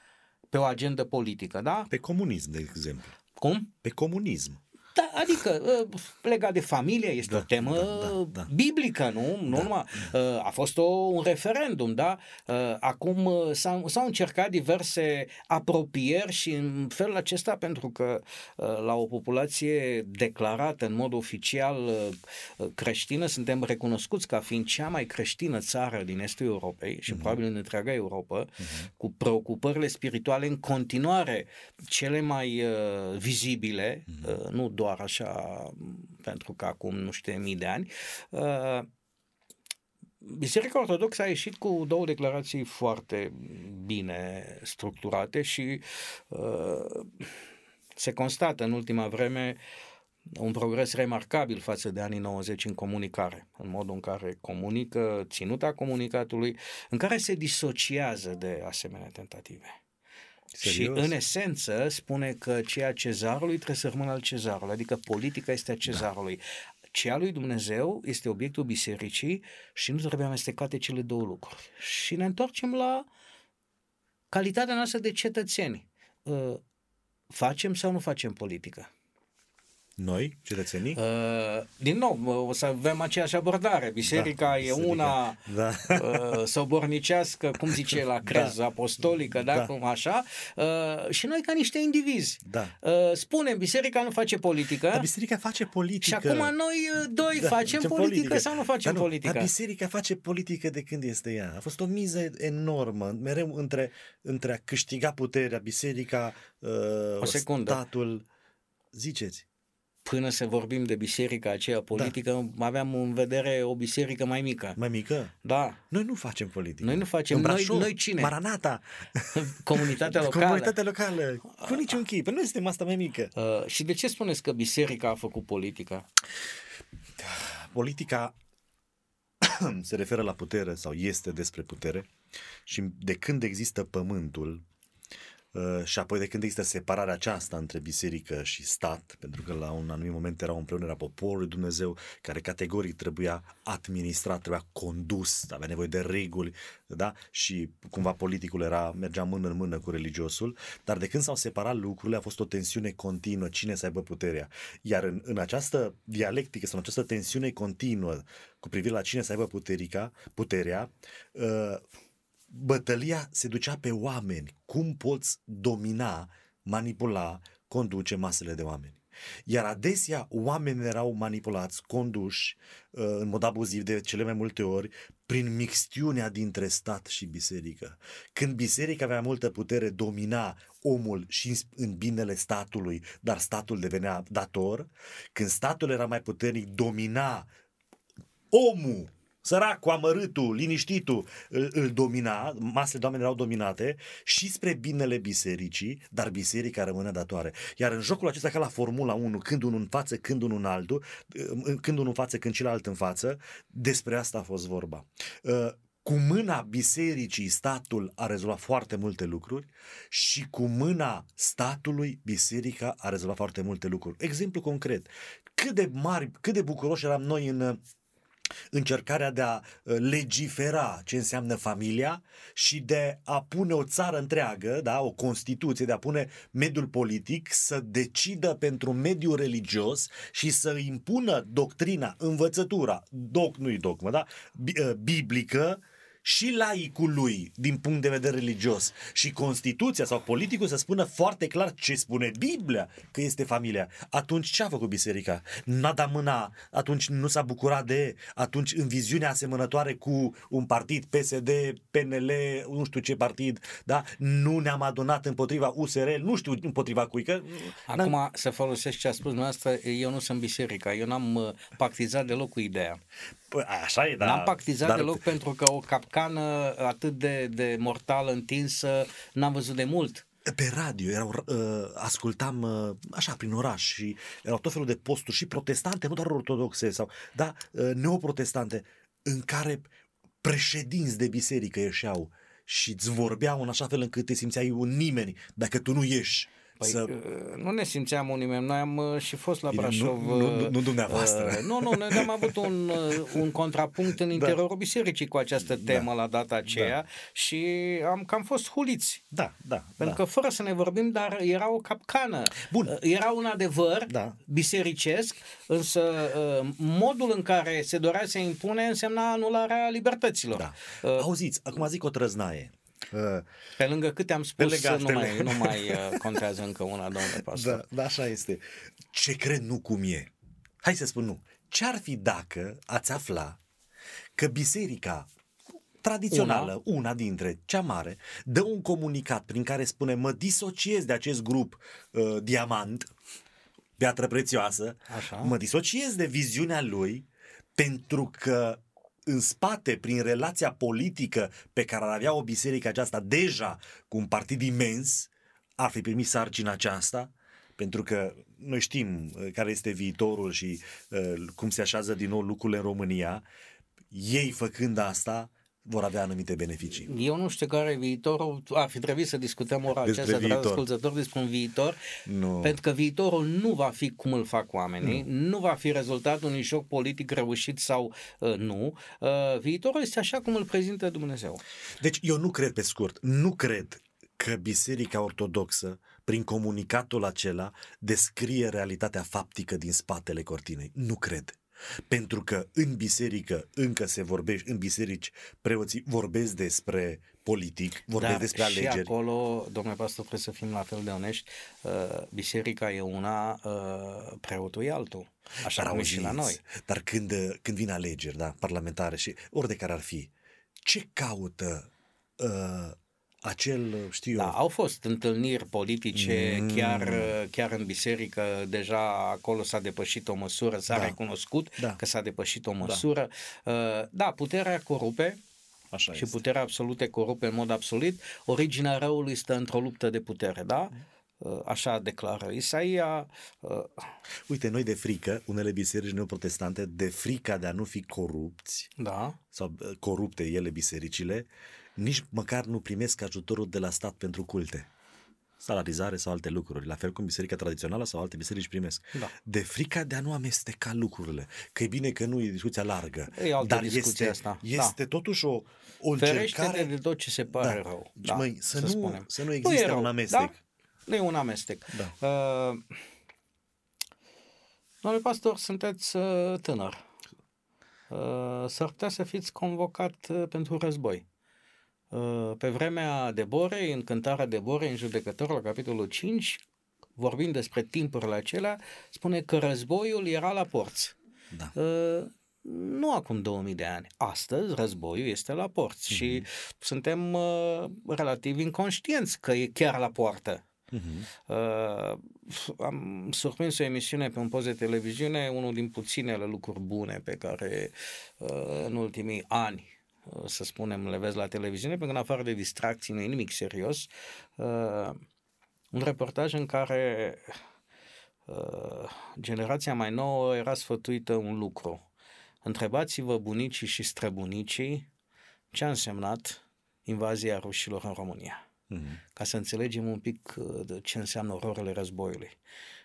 pe o agendă politică, da? Pe comunism, de exemplu. Cum? Pe comunism. Da, adică uh, legat de familie este Da, o temă da, da, da. biblică, nu? nu numai, uh, a fost o, un referendum, da? Uh, Acum uh, s-au, s-au încercat diverse apropieri și în felul acesta, pentru că uh, la o populație declarată în mod oficial uh, creștină, suntem recunoscuți ca fiind cea mai creștină țară din estul Europei și probabil în întreaga Europa, cu preocupările spirituale în continuare cele mai uh, vizibile, uh, nu doar așa pentru că acum nu știu mii de ani. Uh, Biserica Ortodoxă a ieșit cu două declarații foarte bine structurate și uh, se constată în ultima vreme un progres remarcabil față de anii 90 în comunicare, în modul în care comunică, ținuta comunicatului, în care se disociază de asemenea tentative. Serios? Și în esență spune că ceea cezarului trebuie să rămână al cezarului, adică politica este a cezarului. Da. Ceea lui Dumnezeu este obiectul bisericii și nu trebuie amestecate cele două lucruri. Și ne întoarcem la calitatea noastră de cetățeni. Uh, Facem sau nu facem politică? Noi, cetățenii? Uh, din nou, o să avem aceeași abordare. Biserica Da, e biserica. una Da. uh, sobornicească, cum zice la crez, Da. apostolică, da, Da. cum așa, uh, și noi ca niște indivizi. Da. Uh, spunem, biserica nu face politică Dar biserica face și politică. acum noi uh, doi Da, facem facem politică, sau nu facem Dar politică? Dar biserica face politică de când este ea. A fost o miză enormă, mereu între, între a câștiga puterea, biserica, uh, O secundă. statul. Ziceți. Până să vorbim de biserica aceea politică, aveam în vedere o biserică mai mică. Mai mică? Da, Noi nu facem politică. Noi nu facem. În Noi- Brașov, noi cine? Maranata. comunitatea locală. Comunitatea locală. Cu niciun chip. Păi Noi suntem asta mai mică. Uh, și de ce spuneți că biserica a făcut politică? Politica se referă la putere sau este despre putere și de când există pământul uh, și apoi de când există separarea aceasta între biserică și stat, pentru că la un anumit moment era o împreunere a poporului Dumnezeu care categoric trebuia administrat, trebuia condus, avea nevoie de reguli, da? Și cumva politicul era, mergea mână în mână cu religiosul, dar de când s-au separat lucrurile a fost o tensiune continuă, cine să aibă puterea. Iar în, în această dialectică sau în această tensiune continuă cu privire la cine să aibă puterica, puterea, uh, bătălia se ducea pe oameni. Cum poți domina, manipula, conduce masele de oameni? Iar adesea oamenii erau manipulați, conduși uh, în mod abuziv de cele mai multe ori prin mixtiunea dintre stat și biserică. Când biserica avea multă putere, domina omul și în- în binele statului, dar statul devenea dator. Când statul era mai puternic, domina omul, săracul, amărâtul, liniștitul, îl, îl domina, masele de oameni erau dominate și spre binele bisericii, dar biserica rămâne datoare. Iar în jocul acesta, ca la Formula 1, când unul în față, când unul în altul, când unul în față, când celălalt în față, despre asta a fost vorba. Uh, Cu mâna bisericii, statul a rezolvat foarte multe lucruri și cu mâna statului, biserica a rezolvat foarte multe lucruri. Exemplu concret, cât de mari, cât de bucuroși eram noi în uh, încercarea de a uh, legifera ce înseamnă familia și de a pune o țară întreagă, da, o constituție, de a pune mediul politic să decidă pentru mediul religios și să impună doctrina, învățătura, doc, nu-i dogmă, da, bi- uh, biblică, și laicului din punct de vedere religios și Constituția sau politicul să spună foarte clar ce spune Biblia că este familia. Atunci ce a făcut biserica? N-a dat mâna, atunci nu s-a bucurat de, atunci în viziunea asemănătoare cu un partid, PSD, PNL, nu știu ce partid, da? Nu ne-am adunat împotriva USR, nu știu împotriva cui, că... n-am- Acum să folosesc ce a spus dumneavoastră, eu nu sunt biserica, eu n-am uh, pactizat deloc cu ideea. Păi, așa e, Da, da. n-am pactizat dar- deloc pentru că o capcană atât de, de mortală întinsă n-am văzut de mult. pe radio, erau, uh, ascultam uh, așa prin oraș și erau tot felul de posturi și protestante, nu doar ortodoxe, sau, da, uh, neoprotestante, în care președinți de biserică ieșeau și îți vorbeau în așa fel încât te simțeai un nimeni dacă tu nu ieși Păi, să... uh, nu ne simțeam unii mem. Noi am uh, și fost la Bine, Brașov. nu- nu- uh, nu dumneavoastră. uh, Nu, nu, noi am avut un, uh, un contrapunct în interiorul bisericii cu această temă la data aceea și am cam fost huliți. Da, da, Pentru da. că fără să ne vorbim, dar era o capcană. Bun. Uh, Era un adevăr Da. bisericesc, însă uh, modul în care se dorea să impune însemna anularea libertăților. da. Uh, Auziți, acum zic o trăznaie. Uh, Pe lângă câte am spus, Pe nu legatele. mai, nu mai uh, contează încă una, domnule pastor. Da, da, așa este. Ce cred nu cum e. Hai să spun nu. Ce-ar fi dacă ați afla că biserica tradițională, una, una dintre cea mare, dă un comunicat prin care spune mă disociez de acest grup uh, diamant, piatră prețioasă, Așa. mă disociez de viziunea lui pentru că în spate, prin relația politică pe care ar avea o biserică aceasta deja cu un partid imens, ar fi primit sarcina aceasta, pentru că noi știm uh, care este viitorul și uh, cum se așează din nou lucrurile în România. Ei făcând asta vor avea anumite beneficii. Eu nu știu care e viitorul, ar fi trebuit să discutăm ora Despre aceasta, dragi viitor. ascultători, despre un viitor, Nu. pentru că viitorul nu va fi cum îl fac oamenii, nu, nu va fi rezultatul unui joc politic reușit sau uh, nu. Uh, viitorul este așa cum îl prezintă Dumnezeu. Deci eu nu cred pe scurt, nu cred că Biserica Ortodoxă, prin comunicatul acela, descrie realitatea faptică din spatele cortinei. Nu cred. Pentru că în biserică încă se vorbește, în biserici preoții vorbesc despre politic, vorbesc Dar despre și alegeri. acolo, domnule pastor, trebuie să fim la fel de onești, uh, biserica e una, uh, preotul e altul, așa Dar cum e și la auziți, noi. Dar când, când vin alegeri, da, parlamentare și ori de care ar fi, ce caută uh, acel, știu eu, Da, au fost întâlniri politice, Mm. chiar, chiar în biserică, deja acolo s-a depășit o măsură, s-a Da. recunoscut Da. că s-a depășit o măsură. Uh, Da, puterea corupe așa și este. puterea absolute corupe în mod absolut. Originea răului stă într-o luptă de putere, da? Uh, Așa declară Isaia. Uh, Uite, noi de frică, unele biserici neoprotestante, de frica de a nu fi corupți, Da, sau uh, corupte ele bisericile, nici măcar nu primesc ajutorul de la stat pentru culte. Salarizare sau alte lucruri, la fel cum biserica tradițională sau alte biserici primesc. Da. De frica de a nu amesteca lucrurile. Că e bine că nu e discuția largă. E altă dar discuție este, asta. este totuși o, o ferește-te încercare... de tot ce se pare Da. rău. Deci, măi, să nu- spunem. să nu e existe rău, un amestec. Da? Nu e un amestec. Da. Uh, Domnule pastor, sunteți uh, tânăr. Uh, s-ar putea să fiți convocat uh, pentru război. Uh, pe vremea Deborei, în cântarea Deborei, în judecător, la capitolul 5, vorbind despre timpurile acelea, spune că războiul era la porți. Da. Uh, nu acum 2000 de ani. Astăzi războiul este la porți Mhm. și suntem uh, relativ inconștienți că e chiar la poartă. Uh-huh. Uh, am surprins o emisiune pe un post de televiziune, unul din puținele lucruri bune pe care uh, în ultimii ani, uh, să spunem, le vezi la televiziune, pentru că în afară de distracții nu e nimic serios. Uh, un reportaj în care uh, generația mai nouă era sfătuită un lucru. Întrebați-vă bunicii și străbunicii ce a însemnat invazia rușilor în România Uh-huh. ca să înțelegem un pic uh, de ce înseamnă ororele războiului,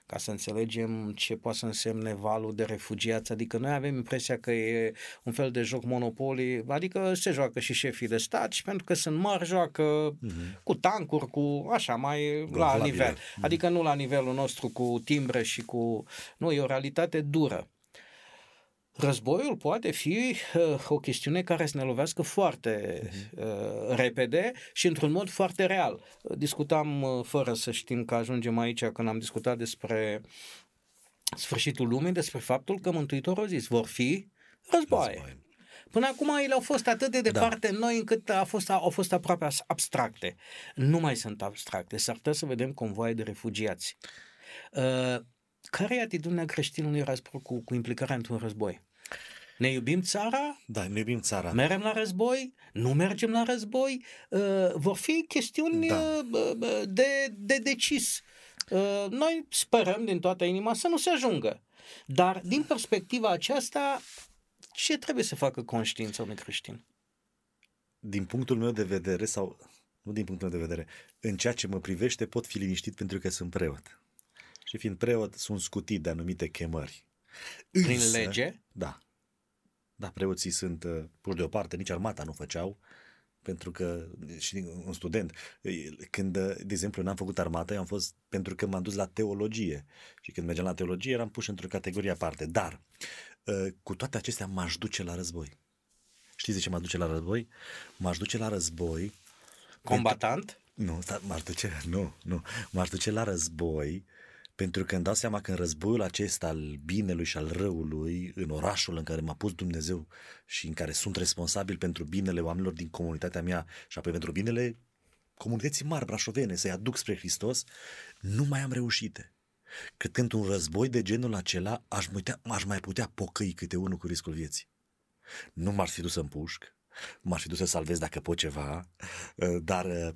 ca să înțelegem ce poate să însemne valul de refugiați, adică noi avem impresia că e un fel de joc monopoli, adică se joacă și șefii de stat și pentru că sunt mari joacă Uh-huh. cu tancuri, cu așa mai la Valabile. nivel, adică nu la nivelul nostru cu timbre și cu... Nu, e o realitate dură. Războiul poate fi uh, o chestiune care să ne lovească foarte uh, repede și într-un mod foarte real. Discutam, uh, fără să știm că ajungem aici, când am discutat despre sfârșitul lumii, despre faptul că Mântuitorul a zis, vor fi războaie. Război. Până acum ele au fost atât de departe da. noi încât a fost, au fost aproape as- abstracte. Nu mai sunt abstracte. S-ar putea să vedem convoaie de refugiați. Uh, care e atitudinea creștinului război cu, cu implicarea într-un război? Ne iubim țara? Da, ne iubim țara. Mergem la război? Nu mergem la război? Uh, vor fi chestiuni Da. uh, uh, de, de decis. Uh, noi sperăm din toată inima să nu se ajungă. Dar din perspectiva aceasta, ce trebuie să facă conștiința unui creștin? din punctul meu de vedere, sau nu din punctul meu de vedere, în ceea ce mă privește pot fi liniștit pentru că sunt preot. Și fiind preot, sunt scutit de anumite chemări. Prin lege? Da. Da, preoții sunt uh, puși deoparte, nici armata nu făceau, pentru că, și un student, când, uh, de exemplu, n-am făcut armata, eu am fost pentru că m-am dus la teologie. Și când mergeam la teologie, eram pus într-o categorie aparte. Dar, uh, cu toate acestea, m-aș duce la război. Știți de ce m-aș duce la război? M-aș duce la război Combatant? Nu, m-aș duce, nu, nu. M-aș duce la război pentru că îmi dau seama că în războiul acesta al binelui și al răului, în orașul în care m-a pus Dumnezeu și în care sunt responsabil pentru binele oamenilor din comunitatea mea și apoi pentru binele comunității mari brașovene, să-i aduc spre Hristos, nu mai am reușite. Cred că într-un război de genul acela aș, putea, aș mai putea pocăi câte unul cu riscul vieții. Nu m-ar fi dus în pușc, m-aș fi dus să salvez dacă pot ceva, uh, dar uh,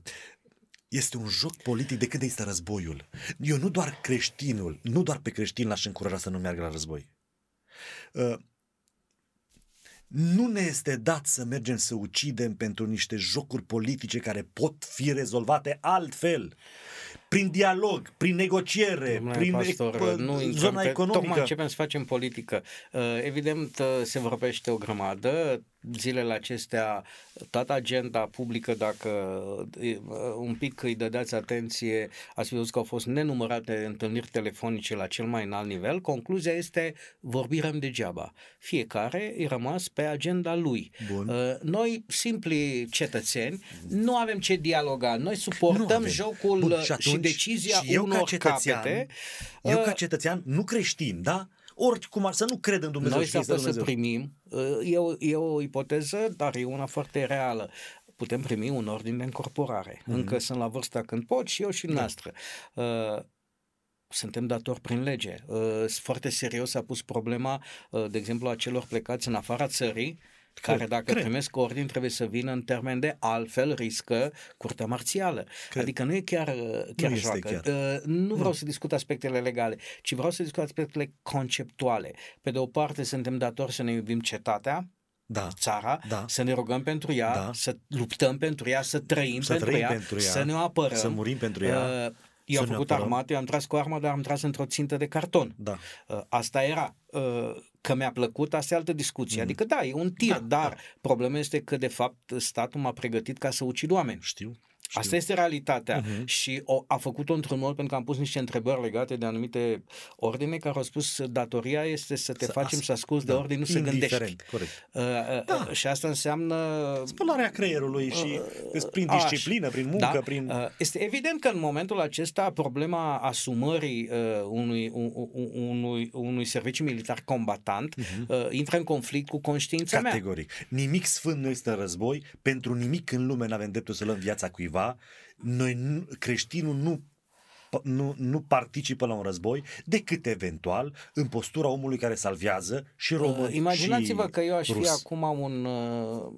este un joc politic de când există războiul. Eu nu doar creștinul, nu doar pe creștin l-aș încuraja să nu meargă la război. Uh, nu ne este dat să mergem să ucidem pentru niște jocuri politice care pot fi rezolvate altfel prin dialog, prin negociere, Domnule prin pastor, nu zona economică. Tocmai începem să facem politică. Evident, se vorbește o grămadă, zilele acestea toată agenda publică, dacă un pic îi dădeați atenție, ați văzut că au fost nenumărate întâlniri telefonice la cel mai înalt nivel, concluzia este vorbim degeaba. Fiecare e rămas pe agenda lui. Bun. Noi, simpli cetățeni, nu avem ce dialoga. Noi suportăm jocul Bun, și, atunci, și decizia și eu unor ca cetățean, capete. Eu ca cetățean, nu creștin, da? Oricum ar să nu cred în Dumnezeu. Noi să, să primim, e o, e o ipoteză, dar e una foarte reală putem primi un ordin de încorporare. Mm-hmm. Încă sunt la vârsta când pot și eu și da. noastră. Uh, suntem datori prin lege. Uh, foarte serios a pus problema, uh, de exemplu, a celor plecați în afara țării, care cred, dacă cred. primesc ordin trebuie să vină în termen de altfel riscă curtea marțială. Cred. Adică nu e chiar, chiar nu joacă. Chiar. Uh, nu vreau nu. să discut aspectele legale, ci vreau să discut aspectele conceptuale. Pe de o parte suntem datori să ne iubim cetatea, da, țara, da, să ne rugăm pentru ea, da, să luptăm pentru ea, să trăim, să pentru, trăim ea, pentru ea, să ne apărăm, să murim pentru ea. Uh, eu am făcut armată, eu am tras cu armă, dar am tras într-o țintă de carton. Da. Uh, asta era. Uh, că mi-a plăcut, asta e altă discuție. Mm. Adică da, e un tir, da, dar da. problema este că de fapt statul m-a pregătit ca să ucid oameni. Știu. Știu. Asta este realitatea uh-huh. și o, a făcut-o într-un mod pentru că am pus niște întrebări legate de anumite ordine care au spus datoria este să te să facem as- să asculți da. de ordine, nu să gândești. corect. Uh, uh, da. Și asta înseamnă... Spălarea creierului și uh, prin disciplină, prin muncă, da. prin... Uh, este evident că în momentul acesta problema asumării uh, unui, un, unui, unui serviciu militar combatant uh-huh. uh, intră în conflict cu conștiința Categoric. mea. Nimic sfânt nu este război, pentru nimic în lume nu avem dreptul să luăm viața cuiva cuiva, noi, creștinul nu nu, nu participă la un război decât eventual în postura omului care salvează și român uh, Imaginați-vă și că eu aș rus. fi acum un uh,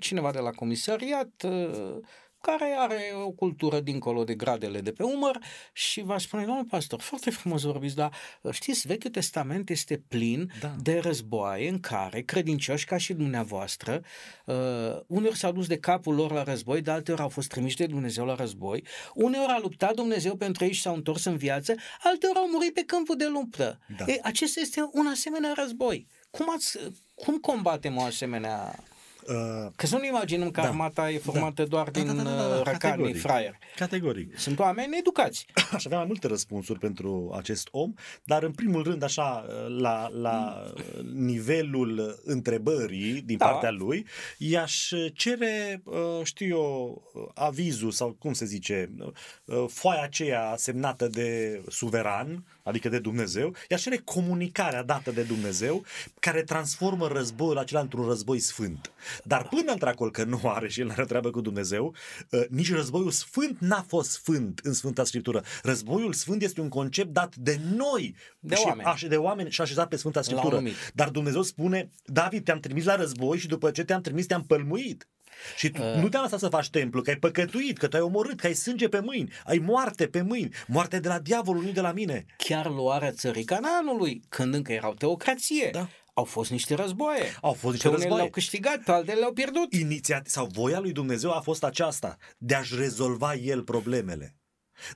cineva de la comisariat uh, care are o cultură dincolo de gradele de pe umăr și va spune, domnule pastor, foarte frumos vorbiți, dar știți, Vechiul Testament este plin da. de războaie în care credincioși ca și dumneavoastră, uh, uneori s-au dus de capul lor la război, de alteori au fost trimiși de Dumnezeu la război, uneori a luptat Dumnezeu pentru ei și s-au întors în viață, alteori au murit pe câmpul de luptă. Da. Ei, acesta este un asemenea război. Cum, ați, cum combatem o asemenea Uh, că să nu imaginăm că da, armata e formată da, doar da, din da, da, da, da, da, răcani, fraieri. Categoric. Sunt oameni educați. Aș avea mai multe răspunsuri pentru acest om, dar în primul rând, așa, la, la nivelul întrebării din da. partea lui, i-aș cere, uh, știu eu, avizul sau cum se zice, uh, foaia aceea semnată de suveran, adică de Dumnezeu, i-aș cere comunicarea dată de Dumnezeu care transformă războiul acela într-un război sfânt. Dar până într-acolo că nu are și el are treabă cu Dumnezeu, uh, nici războiul sfânt n-a fost sfânt în Sfânta Scriptură. Războiul sfânt este un concept dat de noi de și, oameni. Aș, de oameni și așezat pe Sfânta Scriptură. Dar Dumnezeu spune, David, te-am trimis la război și după ce te-am trimis te-am pălmuit. Și tu, uh. nu te-am lăsat să faci templu, că ai păcătuit, că te-ai omorât, că ai sânge pe mâini, ai moarte pe mâini, moarte de la diavolul, nu de la mine. Chiar luarea țării Canaanului, când încă erau teocrație. Da. au fost niște războaie. Au fost niște pe unele războaie. le-au câștigat, pe altele le-au pierdut. Inițiat- sau voia lui Dumnezeu a fost aceasta, de a-și rezolva el problemele,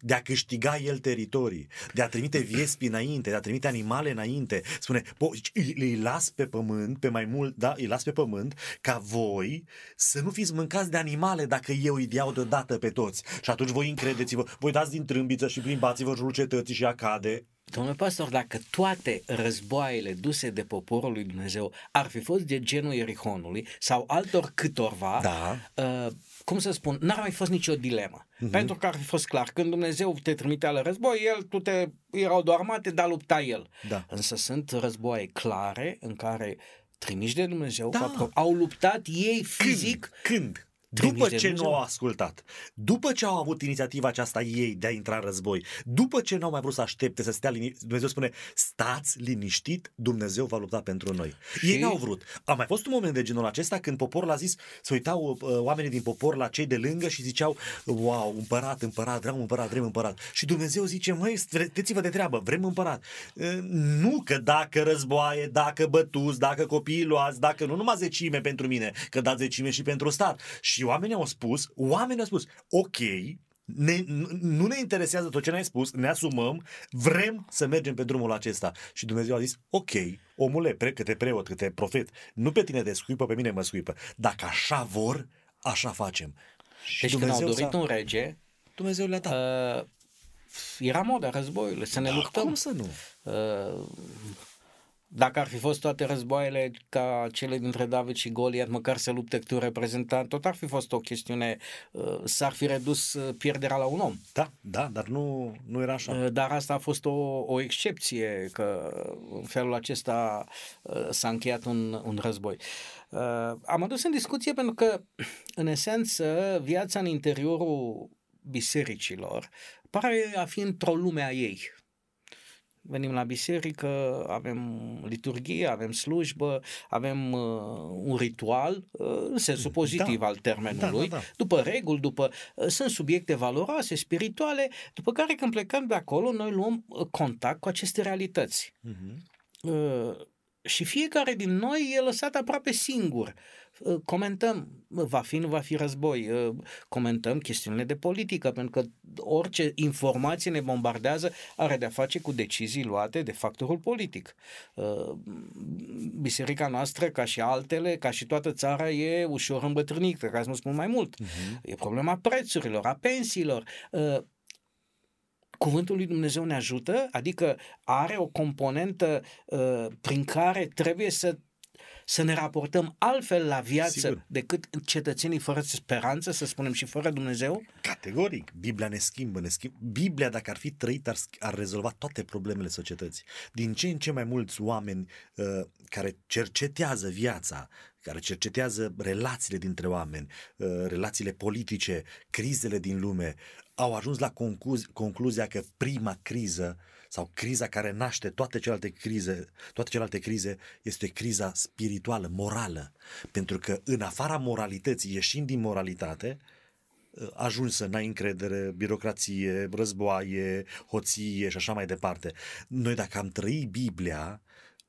de a câștiga el teritorii, de a trimite viespi înainte, de a trimite animale înainte. Spune, po- îi, îi las pe pământ, pe mai mult, da, îi las pe pământ, ca voi să nu fiți mâncați de animale dacă eu îi iau deodată pe toți. Și atunci voi încredeți-vă, voi dați din trâmbiță și plimbați-vă în jurul cetății și ea cade. Domnule pastor, dacă toate războaiele duse de poporul lui Dumnezeu ar fi fost de genul Ierihonului sau altor câtorva, Da. uh, cum să spun, n-ar mai fost nicio dilemă. Uh-huh. Pentru că ar fi fost clar, când Dumnezeu te trimitea la război, el, tu te, erau doar armate, dar lupta el. Da. Însă sunt războaie clare în care trimiși de Dumnezeu, Da. ca pro- au luptat ei fizic, Când? Când? Trimiși După de ce nu Dumnezeu. au ascultat, după ce au avut inițiativa aceasta ei de a intra în război, după ce nu au mai vrut să aștepte să stea liniștit, Dumnezeu spune, stați liniștit, Dumnezeu va lupta pentru noi. Și- Ei n-au vrut. A mai fost un moment de genul acesta când poporul a zis, se uitau uh, oamenii din popor la cei de lângă și ziceau, wow, împărat, împărat, vreau împărat, vrem împărat. Și Dumnezeu zice, măi, streteți-vă de treabă, vrem împărat. Uh, Nu că dacă războaie, dacă bătuți, dacă copiii luați, dacă nu numai zecime pentru mine, că dați zecime și pentru stat. Și oamenii au spus, oamenii au spus, ok, ne, nu- nu ne interesează tot ce ne-ai spus, ne asumăm, vrem să mergem pe drumul acesta. Și Dumnezeu a zis, ok, omule, pre, câte preot, câte profet, nu pe tine te scuipă, pe mine mă scuipă. Dacă așa vor, așa facem. Și deci când au dorit s-a- un rege, Dumnezeu le-a dat. uh, era moda războiului, să ne Da, luptăm. Cum să nu? Uh, dacă ar fi fost toate războaiele ca cele dintre David și Goliat, măcar să lupte cu un reprezentant, tot ar fi fost o chestiune, uh, s-ar fi redus uh, pierderea la un om. Da, da, dar nu, nu era așa. Uh, Dar asta a fost o, o excepție, că în felul acesta uh, s-a încheiat un, un război. Uh, Am adus în discuție pentru că, în esență, viața în interiorul bisericilor pare a fi într-o lume a ei. Venim la biserică, avem liturghie, avem slujbă, avem uh, un ritual, uh, în sensul pozitiv Da. al termenului, Da, da, da. după reguli, după uh, sunt subiecte valoroase, spirituale, după care când plecăm de acolo, noi luăm uh, contact cu aceste realități. Mhm. Uh, și fiecare din noi e lăsat aproape singur. Uh, Comentăm, uh, va fi, nu va fi război, uh, comentăm chestiunile de politică, pentru că orice informație ne bombardează are de-a face cu decizii luate de factorul politic. Uh, Biserica noastră, ca și altele, ca și toată țara, e ușor îmbătrânită, ca să nu spun mai mult. Mhm. E problema prețurilor, a pensiilor. Uh, Cuvântul lui Dumnezeu ne ajută, adică are o componentă uh, prin care trebuie să să ne raportăm altfel la viață Sigur. decât cetățenii fără speranță, să spunem, și fără Dumnezeu? Categoric, Biblia ne schimbă, ne schimbă. Biblia, dacă ar fi trăit, ar, sch- ar rezolva toate problemele societății. Din ce în ce mai mulți oameni uh, care cercetează viața, care cercetează relațiile dintre oameni, uh, relațiile politice, crizele din lume, au ajuns la concluz- concluzia că prima criză sau criza care naște toate celelalte crize, toate celelalte crize este criza spirituală, morală. Pentru că în afara moralității, ieșind din moralitate, ajungi să n-ai încredere, birocrație, războaie, hoție și așa mai departe. Noi dacă am trăit Biblia,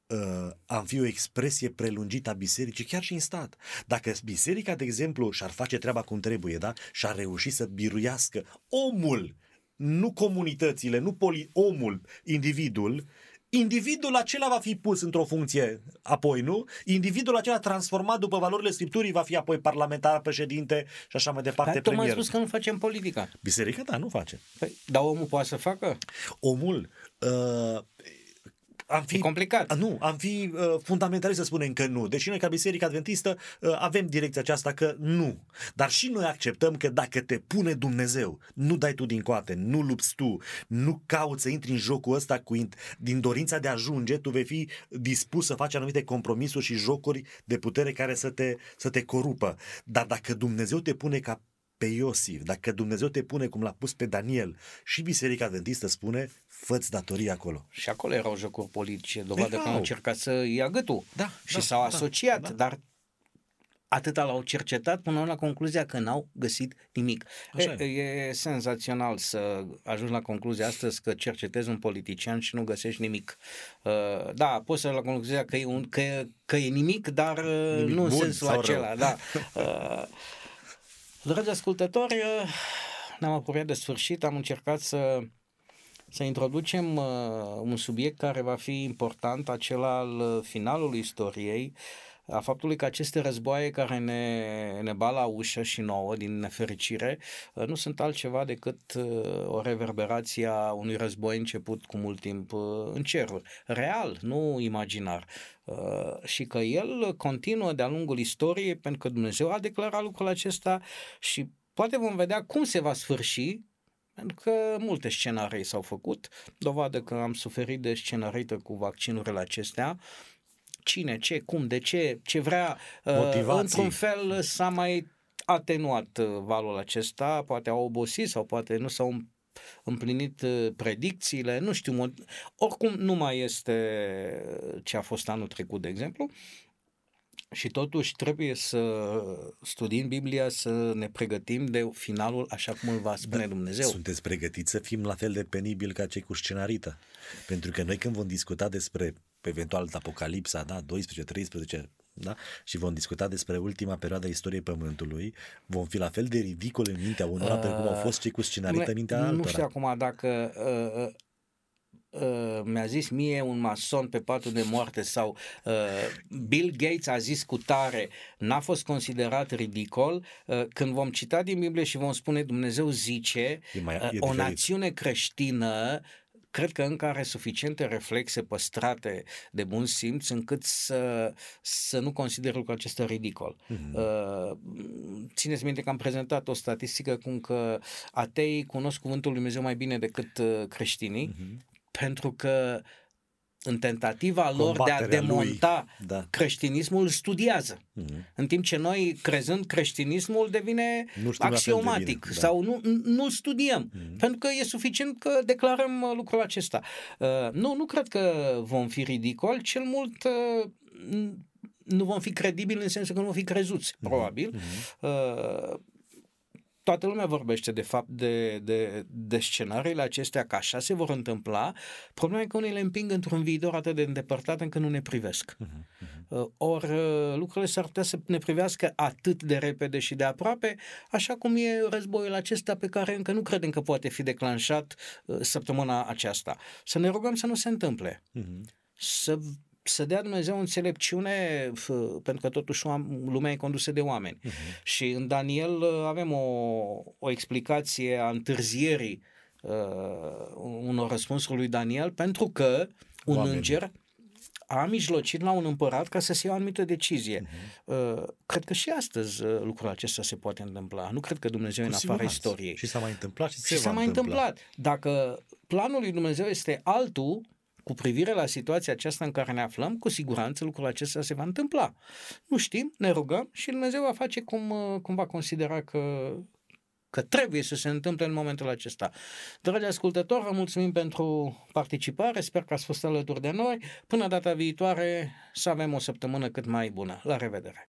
uh, am fi o expresie prelungită a bisericii, chiar și în stat. Dacă biserica, de exemplu, și-ar face treaba cum trebuie, da? și-ar reuși să biruiască omul, nu comunitățile, nu poli, omul, individul, individul acela va fi pus într-o funcție apoi, nu? Individul acela transformat după valorile Scripturii va fi apoi parlamentar, președinte și așa mai departe, Dar tocmai ai premier. spus că nu facem politica. Biserica, da, nu face. Păi, dar omul poate să facă? Omul, uh, am fi... E complicat. A, Nu, am fi uh, fundamentalist să spunem că nu. Deși noi ca Biserica Adventistă uh, avem direcția aceasta că nu. Dar și noi acceptăm că dacă te pune Dumnezeu, nu dai tu din coate, nu lupți tu, nu cauți să intri în jocul ăsta cu int- din dorința de a ajunge, tu vei fi dispus să faci anumite compromisuri și jocuri de putere care să te, să te corupă. Dar dacă Dumnezeu te pune ca pe Iosif, dacă Dumnezeu te pune cum l-a pus pe Daniel și Biserica Adventistă spune, fă-ți datoria acolo. Și acolo erau jocuri politice, dovadă că Erau. au încercat să ia gâtul Da, și da, s-au da, asociat, da. dar atâta l-au cercetat până la concluzia că n-au găsit nimic. E, e senzațional să ajungi la concluzia astăzi că cercetezi un politician și nu găsești nimic. Uh, da, poți să la concluzia că e, un, că, că e nimic, dar uh, nimic nu în sensul acela. Rău. Da. Uh, dragi ascultători, uh, ne-am apropiat de sfârșit, am încercat să să introducem uh, un subiect care va fi important, acela al uh, finalului istoriei, a faptului că aceste războaie care ne, ne bat la ușă și nouă, din nefericire, uh, nu sunt altceva decât uh, o reverberație a unui război început cu mult timp uh, în ceruri. Real, nu imaginar. Și că el continuă de-a lungul istoriei pentru că Dumnezeu a declarat lucrul acesta și poate vom vedea cum se va sfârși pentru că multe scenarii s-au făcut, dovadă că am suferit de scenarită cu vaccinurile acestea, cine, ce, cum, de ce, ce vrea, uh, Motivații. într-un fel s-a mai atenuat uh, valul acesta, poate au obosit sau poate nu s-au împlinit uh, predicțiile, nu știu, oricum nu mai este ce a fost anul trecut, de exemplu, și totuși trebuie să studiem Biblia, să ne pregătim de finalul așa cum îl va spune da, Dumnezeu. Sunteți pregătiți să fim la fel de penibil ca cei cu scenarită? Pentru că noi când vom discuta despre eventual Apocalipsa, da, 12, 13, da? și vom discuta despre ultima perioadă a istoriei Pământului, vom fi la fel de ridicol în mintea unora uh, precum au fost cei cu scenarită în mintea altora. Nu știu acum dacă uh, Uh, mi-a zis mie un mason pe patul de moarte sau uh, Bill Gates a zis cu tare, n-a fost considerat ridicol, uh, când vom cita din Biblie și vom spune Dumnezeu zice, e mai, e uh, o diferit. națiune creștină cred că încă are suficiente reflexe păstrate de bun simț încât să, să nu consider lucrul acesta ridicol. Mm-hmm. Uh, țineți minte că am prezentat o statistică cum că ateii cunosc cuvântul lui Dumnezeu mai bine decât uh, creștinii, mm-hmm pentru că în tentativa lor de a demonta lui. Da. creștinismul, studiază. Mm-hmm. În timp ce noi, crezând creștinismul, devine axiomatic da. sau nu, nu studiem. Mm-hmm. Pentru că e suficient că declarăm uh, lucrul acesta. Uh, nu, nu cred că vom fi ridicoli, cel mult uh, nu vom fi credibili în sensul că nu vom fi crezuți, mm-hmm. probabil. Mm-hmm. Uh, toată lumea vorbește de fapt de, de, de scenariile acestea, că așa se vor întâmpla. Problema e că unii le împing într-un viitor atât de îndepărtat încât nu ne privesc. Uh-huh, uh-huh. Ori uh, lucrurile s-ar putea să ne privească atât de repede și de aproape, așa cum e războiul acesta pe care încă nu credem că poate fi declanșat uh, săptămâna aceasta. Să ne rugăm să nu se întâmple. Uh-huh. Să să dea Dumnezeu înțelepciune, pentru că totuși lumea e condusă de oameni. Uh-huh. Și în Daniel uh, avem o, o explicație a întârzierii uh, unor răspunsuri lui Daniel, pentru că un Oameni. înger a mijlocit la un împărat ca să se ia o anumită decizie. Uh-huh. Uh, cred că și astăzi uh, lucrul acesta se poate întâmpla. Nu cred că Dumnezeu e în afara istoriei. Și s-a mai întâmplat și, și s-a mai întâmpla. întâmplat. Dacă planul lui Dumnezeu este altul, cu privire la situația aceasta în care ne aflăm, cu siguranță lucrul acesta se va întâmpla. Nu știm, ne rugăm și Dumnezeu va face cum, uh, cum va considera că, că trebuie să se întâmple în momentul acesta. Dragi ascultători, vă mulțumim pentru participare, sper că ați fost alături de noi. Până data viitoare să avem o săptămână cât mai bună. La revedere!